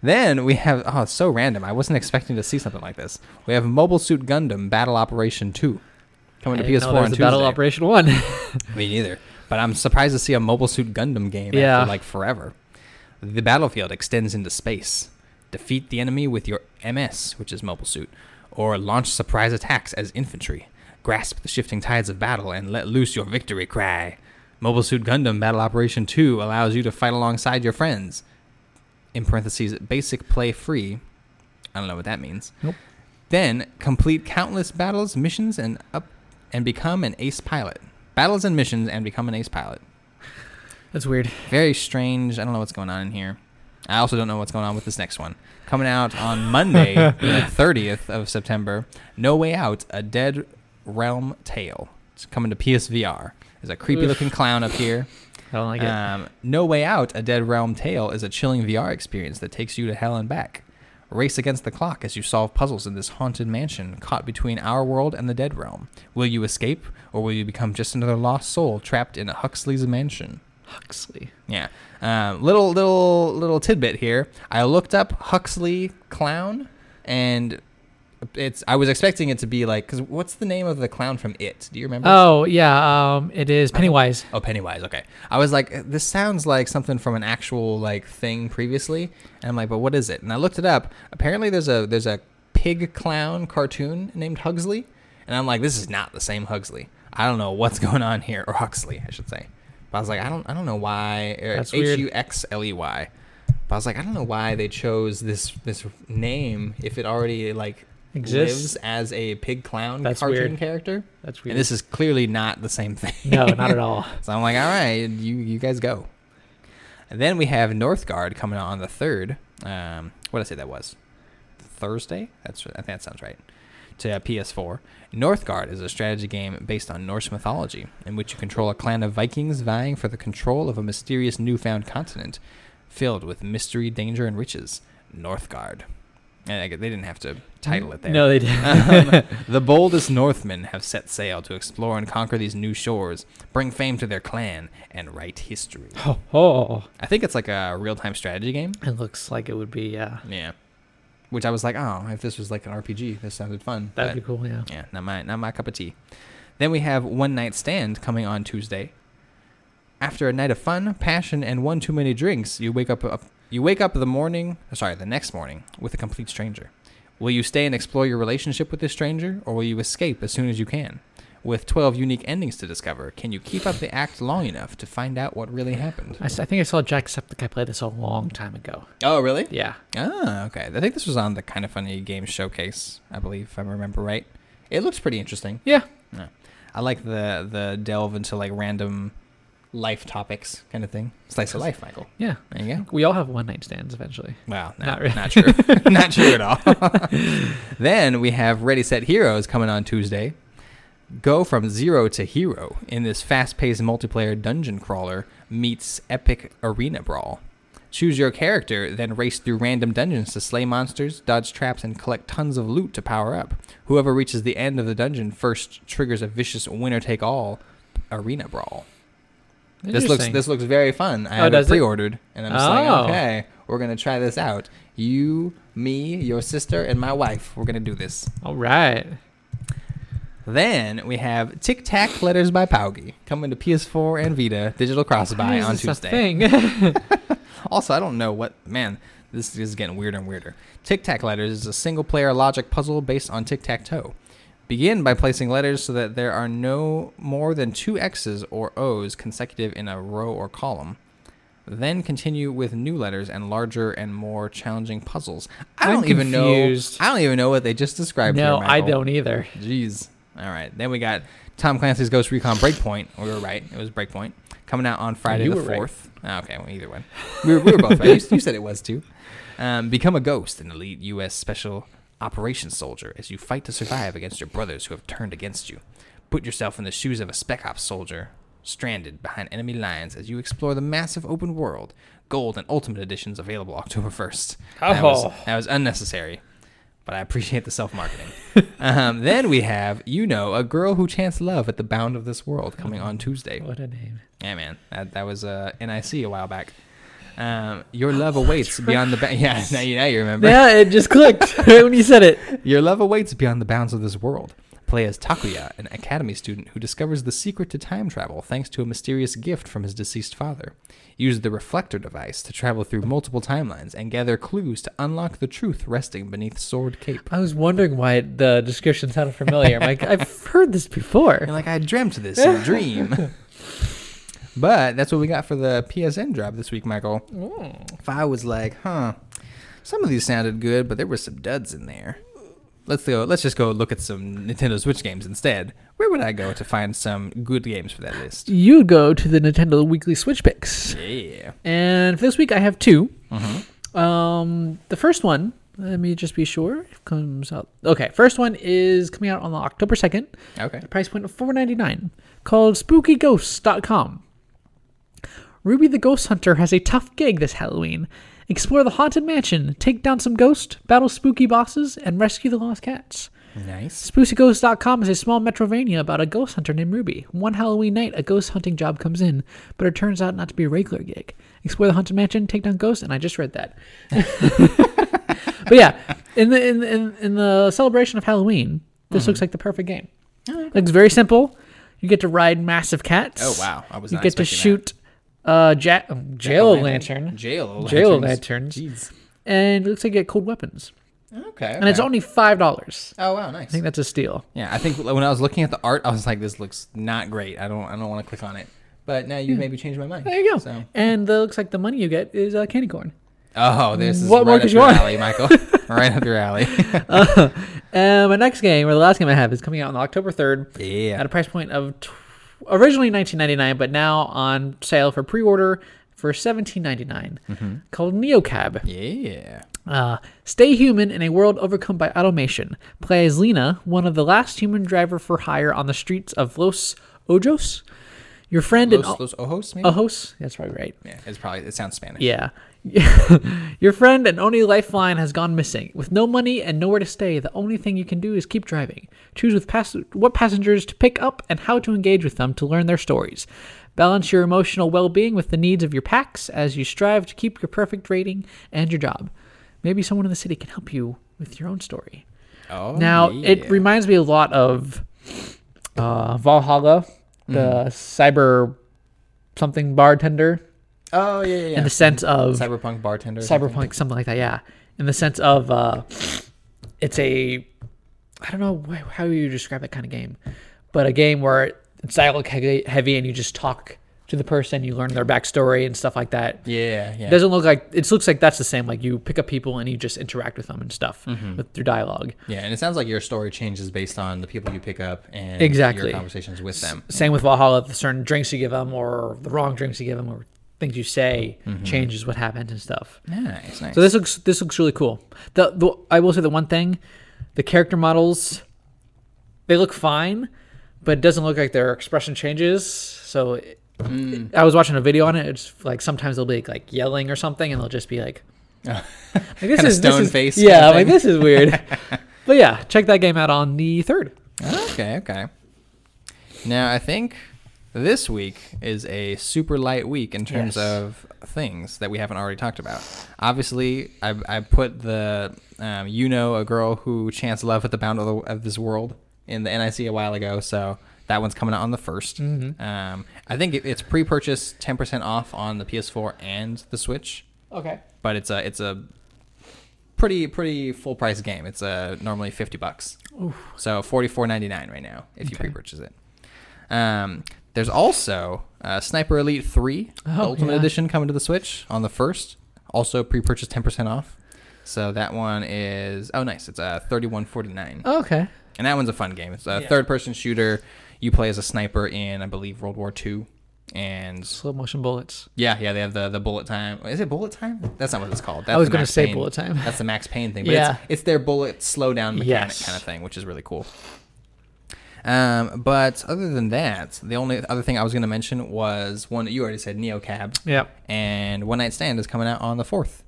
Then we have oh, it's so random. I wasn't expecting to see something like this. We have Mobile Suit Gundam Battle Operation Two coming I to didn't PS4 know there on Tuesday. Battle Operation One. Me neither. But I'm surprised to see a Mobile Suit Gundam game Yeah. after like forever. The battlefield extends into space. Defeat the enemy with your MS, which is Mobile Suit, or launch surprise attacks as infantry. Grasp the shifting tides of battle and let loose your victory cry. Mobile Suit Gundam Battle Operation 2 allows you to fight alongside your friends. In parentheses, basic play free. I don't know what that means. Nope. Then complete countless battles, missions, and up and become an ace pilot. Battles and missions and become an ace pilot. That's weird. Very strange. I don't know what's going on in here. I also don't know what's going on with this next one. Coming out on Monday, the 30th of September, No Way Out, A Dead Realm Tale. It's coming to PSVR. There's a creepy looking clown up here. I don't like it. Um, no Way Out, A Dead Realm Tale is a chilling VR experience that takes you to hell and back. Race against the clock as you solve puzzles in this haunted mansion caught between our world and the dead realm. Will you escape, or will you become just another lost soul trapped in a Huxley's mansion? Huxley. Yeah. Um, little little little tidbit here. I looked up Huxley clown, and it's. I was expecting it to be like, because what's the name of the clown from It? Do you remember? Oh yeah, um, it is Pennywise. Oh, Pennywise. Okay. I was like, this sounds like something from an actual like thing previously, and I'm like, but what is it? And I looked it up. Apparently, there's a there's a pig clown cartoon named Hugsley, and I'm like, this is not the same Hugsley. I don't know what's going on here, or Huxley, I should say. But I was like, I don't I don't know why. That's H. U X L E Y. But I was like, I don't know why they chose this this name if it already like Exists. lives as a pig clown That's cartoon weird. character. That's weird. And this is clearly not the same thing. no, not at all. So I'm like, all right, you you guys go. And then we have Northgard coming out on the third. Um, what did I say that was? Thursday. That's I think that sounds right. To uh, PS4. Northgard is a strategy game based on Norse mythology, in which you control a clan of Vikings vying for the control of a mysterious newfound continent, filled with mystery, danger, and riches. Northgard. And I, gu- they didn't have to title it there. No, they didn't. Um, the boldest Northmen have set sail to explore and conquer these new shores, bring fame to their clan, and write history. oh, oh, I think it's like a real time strategy game. it looks like it would be. Yeah, Yeah. Which I was like, oh, if this was like an RPG, this sounded fun. that'd But, be cool. Yeah. Yeah, not my not my cup of tea. Then we have One Night Stand coming on Tuesday. After a night of fun, passion, and one too many drinks, you wake up, up you wake up the morning, sorry, the next morning with a complete stranger. Will you stay and explore your relationship with this stranger, or will you escape as soon as you can? With 12 unique endings to discover, can you keep up the act long enough to find out what really happened? I, s- I think I saw Jacksepticeye play this a long time ago. Oh, really? Yeah. Ah, okay. I think this was on the Kind of Funny Games Showcase, I believe, if I remember right. It looks pretty interesting. Yeah. I like the the delve into like random life topics kind of thing. Slice of life, Michael. Yeah. There you go. We all have one night stands eventually. Wow, Not not, really. not true. not true at all. then we have Ready Set Heroes coming on Tuesday. Go from zero to hero in this fast-paced multiplayer dungeon crawler meets epic arena brawl. Choose your character, then race through random dungeons to slay monsters, dodge traps, and collect tons of loot to power up. Whoever reaches the end of the dungeon first triggers a vicious winner-take-all arena brawl. This looks this looks very fun. I Oh, have it it? pre-ordered, and I'm just like, Oh. okay, we're gonna try this out. You, me, your sister, and my wife. We're gonna do this. All right. Then we have Tic Tac Letters by POWGI coming to PS4 and Vita digital cross-buy on this a Tuesday. thing? Also, I don't know what man. This is getting weirder and weirder. Tic Tac Letters is a single-player logic puzzle based on tic tac toe. Begin by placing letters so that there are no more than two X's or O's consecutive in a row or column. Then continue with new letters and larger and more challenging puzzles. I I'm don't even confused. know. I don't even know what they just described. no, here, I don't either. Jeez. All right. Then we got Tom Clancy's Ghost Recon Breakpoint. We were right. It was Breakpoint. Coming out on Friday you the were right. 4th. Oh, okay, well, either one. We were, we were both right. You, you said it was too. Um, become a ghost, an elite U.S. Special Operations soldier, as you fight to survive against your brothers who have turned against you. Put yourself in the shoes of a Spec Ops soldier, stranded behind enemy lines as you explore the massive open world. Gold and Ultimate Editions available October 1st. That, was, Oh. that was unnecessary but I appreciate the self marketing. um, then we have, you know, a girl who chants love at the bound of this world coming on Tuesday. What a name. Yeah, man, that, that was uh, NIC a while back. Um, your love awaits beyond the ba- yeah. Now you, now you remember. Yeah, it just clicked right when you said it. Your love awaits beyond the bounds of this world. Play as Takuya, an academy student who discovers the secret to time travel thanks to a mysterious gift from his deceased father. Use the reflector device to travel through multiple timelines and gather clues to unlock the truth resting beneath Sword Cape. I was wondering why the description sounded familiar. I'm like, I've heard this before. You're like, I dreamt this in a dream. But that's what we got for the PSN drop this week, Michael. If I was like, huh, some of these sounded good, but there were some duds in there. Let's go. Let's just go look at some Nintendo Switch games instead. Where would I go to find some good games for that list? You go to the Nintendo Weekly Switch Picks. Yeah. And for this week, I have two. Mm-hmm. Um, the first one, let me just be sure, it comes out. Okay, first one is coming out on October 2nd. Okay. The price point of $4.99 called SpookyGhosts.com. Ruby the Ghost Hunter has a tough gig this Halloween. Explore the haunted mansion, take down some ghosts, battle spooky bosses, and rescue the lost cats. Nice. SpookyGhost.com is a small Metroidvania about a ghost hunter named Ruby. One Halloween night, a ghost hunting job comes in, but it turns out not to be a regular gig. Explore the haunted mansion, take down ghosts, and I just read that. but yeah, in the in, in in the celebration of Halloween, this mm-hmm. looks like the perfect game. Oh, looks very simple. You get to ride massive cats. Oh wow, I was You get to shoot uh, ja- um, jail lantern, Jail jail lanterns. lanterns, Jeez. and it looks like you get cold weapons. Okay. And it's okay. only five dollars. Oh wow, nice. I think that's a steal. Yeah, I think when I was looking at the art, I was like, "This looks not great. I don't, I don't want to click on it." But now you maybe changed my mind. There you go. So, And the, looks like the money you get is uh, candy corn. oh, this is What more right could up you your want? alley, Michael. right up your alley. Uh, and my next game, or the last game I have, is coming out on October 3rd yeah. at a price point of tw- originally 19.99, but now on sale for pre-order for 17.99, Mm-hmm. called Neocab. Yeah. Uh, stay human in a world overcome by automation. Play as Lina, one of the last human driver for hire on the streets of Los Ojos. Your friend Los, and Los Ojos, maybe. Ojos, that's probably right. Yeah, it's probably it sounds Spanish. Yeah. Your friend and only lifeline has gone missing. With no money and nowhere to stay, the only thing you can do is keep driving. Choose with pass- what passengers to pick up and how to engage with them to learn their stories. Balance your emotional well being with the needs of your packs as you strive to keep your perfect rating and your job. Maybe someone in the city can help you with your own story. Oh. Now, yeah. it reminds me a lot of uh, Valhalla, the Mm-hmm. cyber something bartender, Oh yeah, yeah. yeah. in the sense of cyberpunk bartender. or something. cyberpunk something like that yeah in the sense of uh it's a i don't know wh- how you describe that kind of game but a game where it's dialogue heavy, heavy and you just talk to the person you learn their backstory and stuff like that Yeah, yeah. it doesn't look like it looks like that's the same like you pick up people and you just interact with them and stuff Mm-hmm. with through dialogue yeah, and it sounds like your story changes based on the people you pick up and Exactly. your conversations with them. same with valhalla the certain drinks you give them or the wrong drinks you give them or things you say changes what happens and stuff Nice, nice. So this looks this looks really cool. The, the I will say the one thing, the character models, they look fine, but it doesn't look like their expression changes. So it- I was watching a video on it. It's like sometimes they'll be like yelling or something, and they'll just be like, like this is this stone is- face Yeah, like this is weird. but yeah, check that game out on the third. Okay, okay. Now I think this week is a super light week in terms Yes. of things that we haven't already talked about. Obviously, I, I put the um, you know a girl who chants love at the bound of, the, of this world in the NIC a while ago, so that one's coming out on the 1st Um, I think it, it's pre-purchase ten percent off on the PS4 and the Switch, Okay. but it's a it's a pretty pretty full price game. It's uh, normally fifty bucks. So forty four ninety nine right now if you Okay. pre-purchase it. Um, there's also uh, Sniper Elite Three Oh, Ultimate yeah. Edition coming to the Switch on the first. Also pre-purchase ten percent off. So that one is oh nice. It's uh, thirty one forty nine, Okay. and that one's a fun game. It's a Yeah. third person shooter. You play as a sniper in I believe World War Two, and Slow motion bullets. yeah, yeah, they have the the bullet time. Is it bullet time? That's not what it's called. That's I was gonna say Payne- bullet time. That's the Max Payne thing. But Yeah. it's, it's their bullet slowdown mechanic Yes. kind of thing, which is really cool. Um, but other than that, the only other thing I was going to mention was one that you already said, Neo Cab, Yep. and One Night Stand is coming out on the fourth.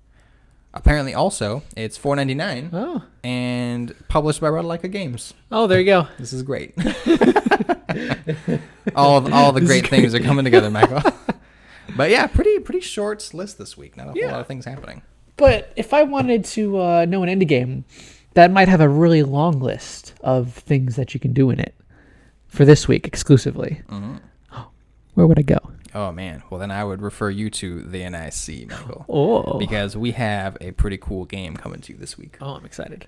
Apparently, also it's four ninety nine Oh. and published by Ratalaika Games. Oh, there you go. This is great. all all the great things are coming together, Michael. but yeah, pretty pretty short list this week. Not a whole Yeah. lot of things happening. But if I wanted to uh, know an indie game, that might have a really long list of things that you can do in it for this week exclusively. Mhm. Where would I go? Oh man, well then I would refer you to the NIC, Michael, Oh, because we have a pretty cool game coming to you this week. oh, I'm excited.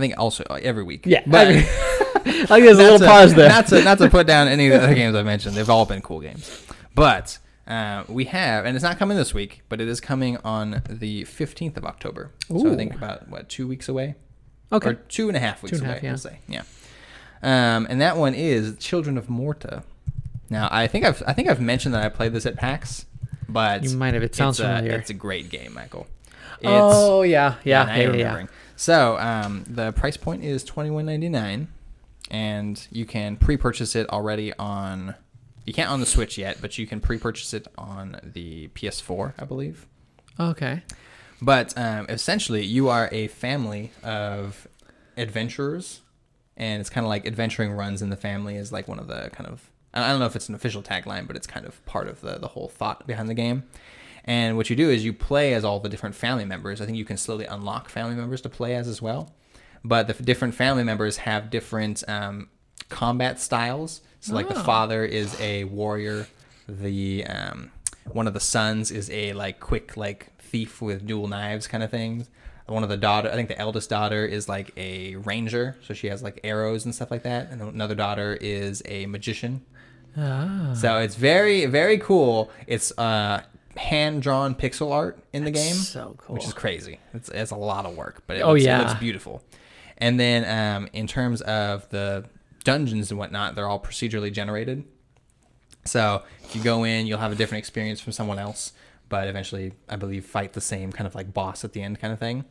I think also uh, every week. Yeah, but I mean, like there's a little pause there. Not to not to put down any of the other games I've mentioned. They've all been cool games, but. Uh, we have, and it's not coming this week, but it is coming on the 15th of October. So I think about, what, two weeks away? okay. or two and a half weeks Two and a away. half, yeah. We'll say, yeah. Um, and that one is Children of Morta. Now, I think I've I think I've mentioned that I played this at PAX, but You might have. It sounds it's a, familiar. It's a great game, Michael. oh yeah, yeah, now yeah, you're yeah, yeah. So um, the price point is twenty one ninety nine, and you can pre purchase it already on. You can't on the Switch yet, but you can pre purchase it on the PS4, I believe. Okay. But um, essentially, you are a family of adventurers, and it's kind of like adventuring runs in the family is like one of the kind of I don't know if it's an official tagline, but it's kind of part of the the whole thought behind the game. And what you do is you play as all the different family members. I think you can slowly unlock family members to play as as well. But the f- different family members have different um, combat styles. So like the Oh. father is a warrior, the um, one of the sons is a like quick like thief with dual knives kind of things. One of the daughter, I think the eldest daughter is like a ranger, so she has like arrows and stuff like that. And another daughter is a magician. Ah. So it's very very cool. It's uh hand drawn pixel art in the game, so cool. which is crazy. It's it's a lot of work, but it, Oh, looks, yeah. it looks beautiful. And then um, in terms of the dungeons and whatnot, they're all procedurally generated. So if you go in, you'll have a different experience from someone else, but eventually, I believe, fight the same kind of like boss at the end kind of thing.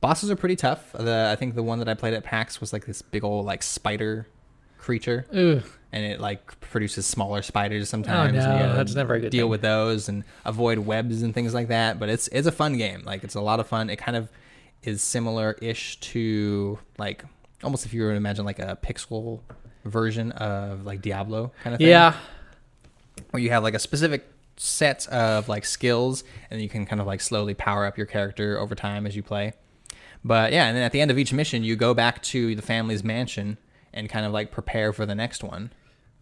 Bosses are pretty tough. The I think the one that I played at PAX was like this big old like spider creature Ooh. And it like produces smaller spiders oh, sometimes. Oh, no, that's never a good deal thing. with those and avoid webs and things like that. But it's it's a fun game. Like it's a lot of fun. It kind of is similar ish to like almost if you were to imagine like a pixel version of like Diablo kind of thing. Yeah. Where you have like a specific set of like skills and you can kind of like slowly power up your character over time as you play. But yeah, and then at the end of each mission, you go back to the family's mansion and kind of like prepare for the next one,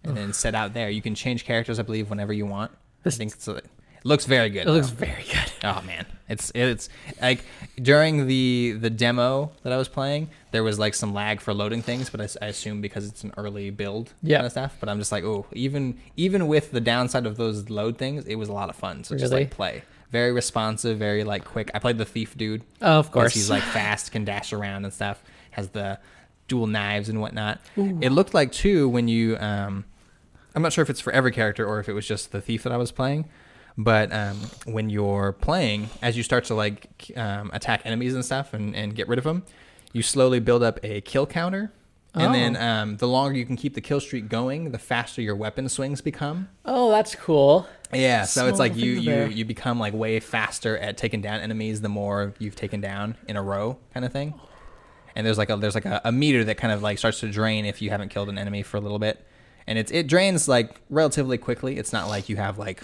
and then set out there. You can change characters, I believe, whenever you want. This- I think it's, it looks very good. It looks very good. Oh man, it's it's like during the the demo that I was playing, there was like some lag for loading things, but I assume because it's an early build Yeah. kind of stuff. But I'm just like, oh, even even with the downside of those load things, it was a lot of fun. So just Really? like play, very responsive, very like quick. I played the thief dude. Oh, of 'cause course. he's like fast, can dash around and stuff. Has the dual knives and whatnot. It looked like too when you um, I'm not sure if it's for every character or if it was just the thief that I was playing. But um, when you're playing, as you start to like um, attack enemies and stuff and, and get rid of them, you slowly build up a kill counter. And then Oh. um, the longer you can keep the kill streak going, the faster your weapon swings become. oh, that's cool. Yeah, so it's like you you there. you become like way faster at taking down enemies the more you've taken down in a row, kind of thing. And there's like a there's like a, a meter that kind of like starts to drain if you haven't killed an enemy for a little bit, and it's it drains like relatively quickly. It's not like you have like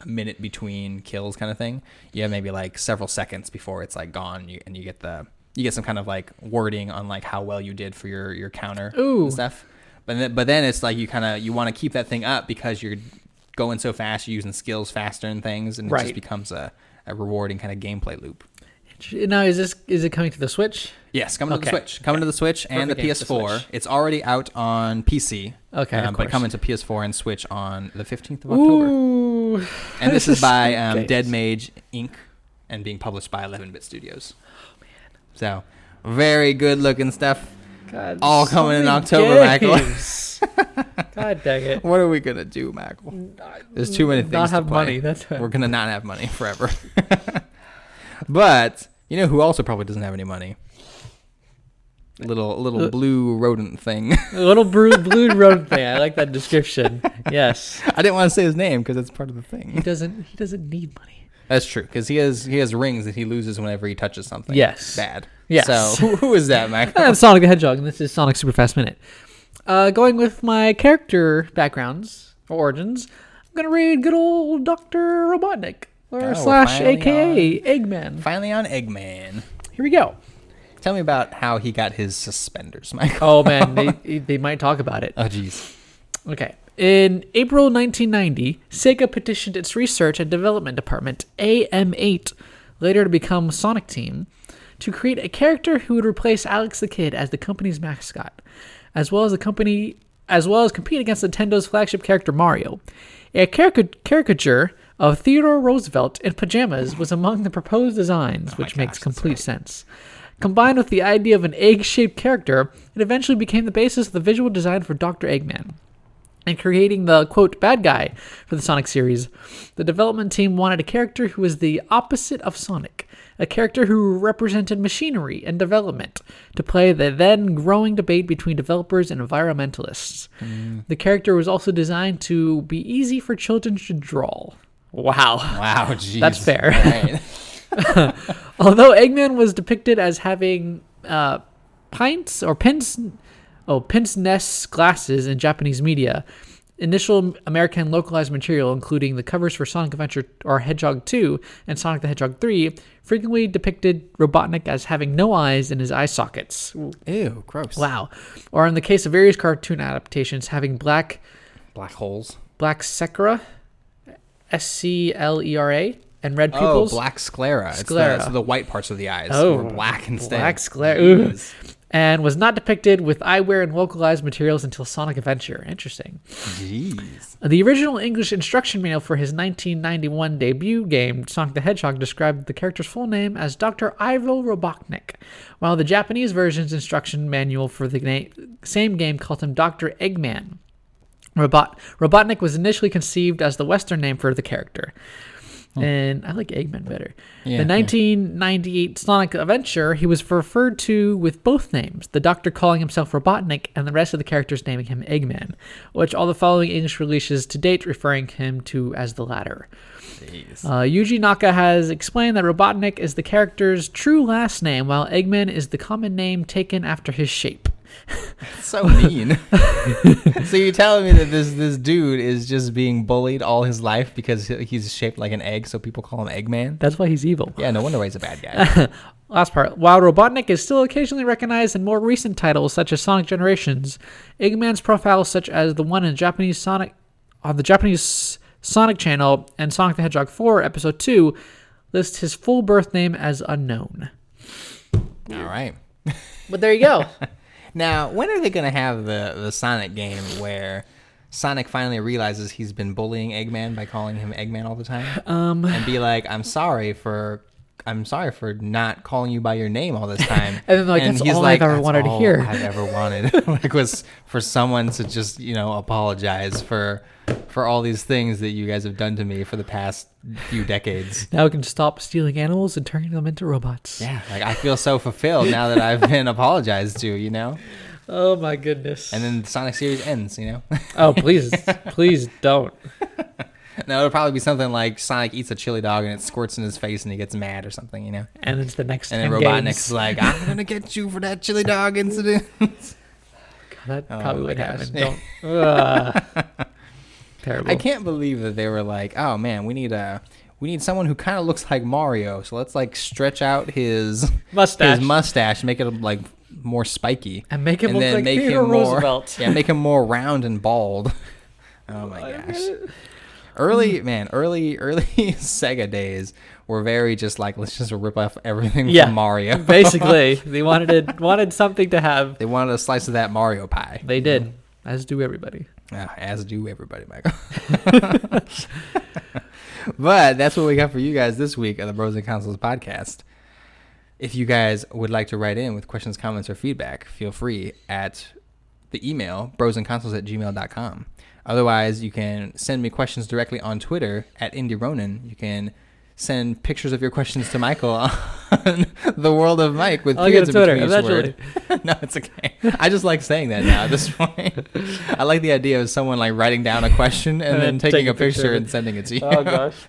a minute between kills kind of thing. You have maybe like several seconds before it's like gone, you, and you get the you get some kind of like wording on like how well you did for your your counter Ooh. and stuff. But then, but then it's like you kind of you want to keep that thing up because you're going so fast, you're using skills faster and things, and it Right. just becomes a, a rewarding kind of gameplay loop. Now is this is it coming to the Switch? Yes, coming to the Switch, coming to the Switch and the Perfect the PS4. Switch. It's already out on PC. Okay, um, but coming to PS4 and Switch on the 15th of October. Ooh. And this is by um, Dead Mage Inc. and being published by 11-bit Studios. Oh man! So very good looking stuff. God, all so coming in October, Michael. games. God dang it. What are we gonna do, Michael? There's too many things. Not to have money. That's right. We're gonna not have money forever. but you know who also probably doesn't have any money? Little little blue rodent thing. Little blue, blue rodent thing. I like that description. Yes. I didn't want to say his name because it's part of the thing. He doesn't. He doesn't need money. That's true because he has he has rings that he loses whenever he touches something. Yes. bad. Yes. So who, who is that, Michael? I'm Sonic the Hedgehog, and this is Sonic Super Fast Minute. Uh, going with my character backgrounds or origins, I'm gonna read good old Doctor Robotnik or Oh, slash AKA Eggman. Finally on Eggman. Here we go. Tell me about how he got his suspenders, Michael. Oh man, they they might talk about it. Oh jeez. Okay. In April 1990, Sega petitioned its research and development department, AM8, later to become Sonic Team, to create a character who would replace Alex the Kid as the company's mascot, as well as the company as well as compete against Nintendo's flagship character Mario. A caricature of Theodore Roosevelt in pajamas was among the proposed designs, which makes gosh, that's complete sense. Combined with the idea of an egg-shaped character, it eventually became the basis of the visual design for Dr. Eggman and creating the quote bad guy for the Sonic series. The development team wanted a character who was the opposite of Sonic, a character who represented machinery and development to play the then growing debate between developers and environmentalists. The character was also designed to be easy for children to draw. Wow. Wow, jeez. That's fair. Right. Although Eggman was depicted as having uh, pints or pins, oh, pince nez glasses in Japanese media, initial American localized material, including the covers for Sonic Adventure or Hedgehog 2 and Sonic the Hedgehog 3, frequently depicted Robotnik as having no eyes in his eye sockets. Ew, gross. Wow. Or in the case of various cartoon adaptations, having black Black holes. black sclera, S C L E R A, and red oh, pupils. Oh, black sclera. It's the, Sclera. it's the white parts of the eyes. Oh, were black instead. black sclera. Ooh. And was not depicted with eyewear and localized materials until Sonic Adventure. Interesting. Jeez. The original English instruction manual for his 1991 debut game, Sonic the Hedgehog, described the character's full name as Dr. Ivo Robotnik, while the Japanese version's instruction manual for the na- same game called him Dr. Eggman. Robot- Robotnik was initially conceived as the Western name for the character. And I like Eggman better. Yeah, the yeah. 1998 Sonic Adventure, he was referred to with both names, the Doctor calling himself Robotnik and the rest of the characters naming him Eggman, which all the following English releases to date referring him to as the latter. Uh, Yuji Naka has explained that Robotnik is the character's true last name, while Eggman is the common name taken after his shape. so mean. so you're telling me that this this dude is just being bullied all his life because he's shaped like an egg, so people call him Eggman? That's why he's evil. Yeah, no wonder why he's a bad guy. Last part. While Robotnik is still occasionally recognized in more recent titles such as Sonic Generations, Eggman's profile, such as the one in Japanese Sonic on the Japanese Sonic channel and Sonic the Hedgehog 4 Episode 2, lists his full birth name as unknown. all right. But there you go. Now, when are they gonna have the the Sonic game where Sonic finally realizes he's been bullying Eggman by calling him Eggman all the time, um, and be like, "I'm sorry for." I'm sorry for not calling you by your name all this time. And then, like, that's all I've ever wanted to hear." I've ever wanted, like, was for someone to just, you know, apologize for for all these things that you guys have done to me for the past few decades. now we can stop stealing animals and turning them into robots. Yeah, like I feel so fulfilled now that I've been apologized to, you know. Oh my goodness. And then the Sonic series ends, you know. oh please, please don't. No, it'll probably be something like Sonic eats a chili dog and it squirts in his face and he gets mad or something, you know. And it's the next And then 10 Robotnik's games. like, "I'm gonna get you for that chili dog incident." That Oh probably would happen. Don't. Terrible. I can't believe that they were like, "Oh man, we need a we need someone who kind of looks like Mario, so let's like stretch out his Mustache. his mustache, make it like more spiky, And make him and look then like make him more yeah, make him more round and bald." Oh my gosh. Early mm. man, early early Sega days were very just like let's just rip off everything Yeah. from Mario. Basically, they wanted it, wanted something to have. They wanted a slice of that Mario pie. They did, as do everybody. Yeah, as do everybody, Michael. but that's what we got for you guys this week on the Bros and Consoles podcast. If you guys would like to write in with questions, comments, or feedback, feel free at the email brosandconsoles at gmail.com. Otherwise, you can send me questions directly on Twitter at Indy Ronan. You can send pictures of your questions to Michael on the world of Mike with I'll get periods a in Twitter between each eventually. word. no, it's okay. I just like saying that now at this point. I like the idea of someone like writing down a question and, And then then taking take a a picture picture and sending it to oh, you. Oh gosh.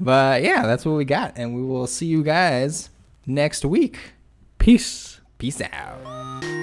But yeah, that's what we got. And we will see you guys next week. Peace. Peace out.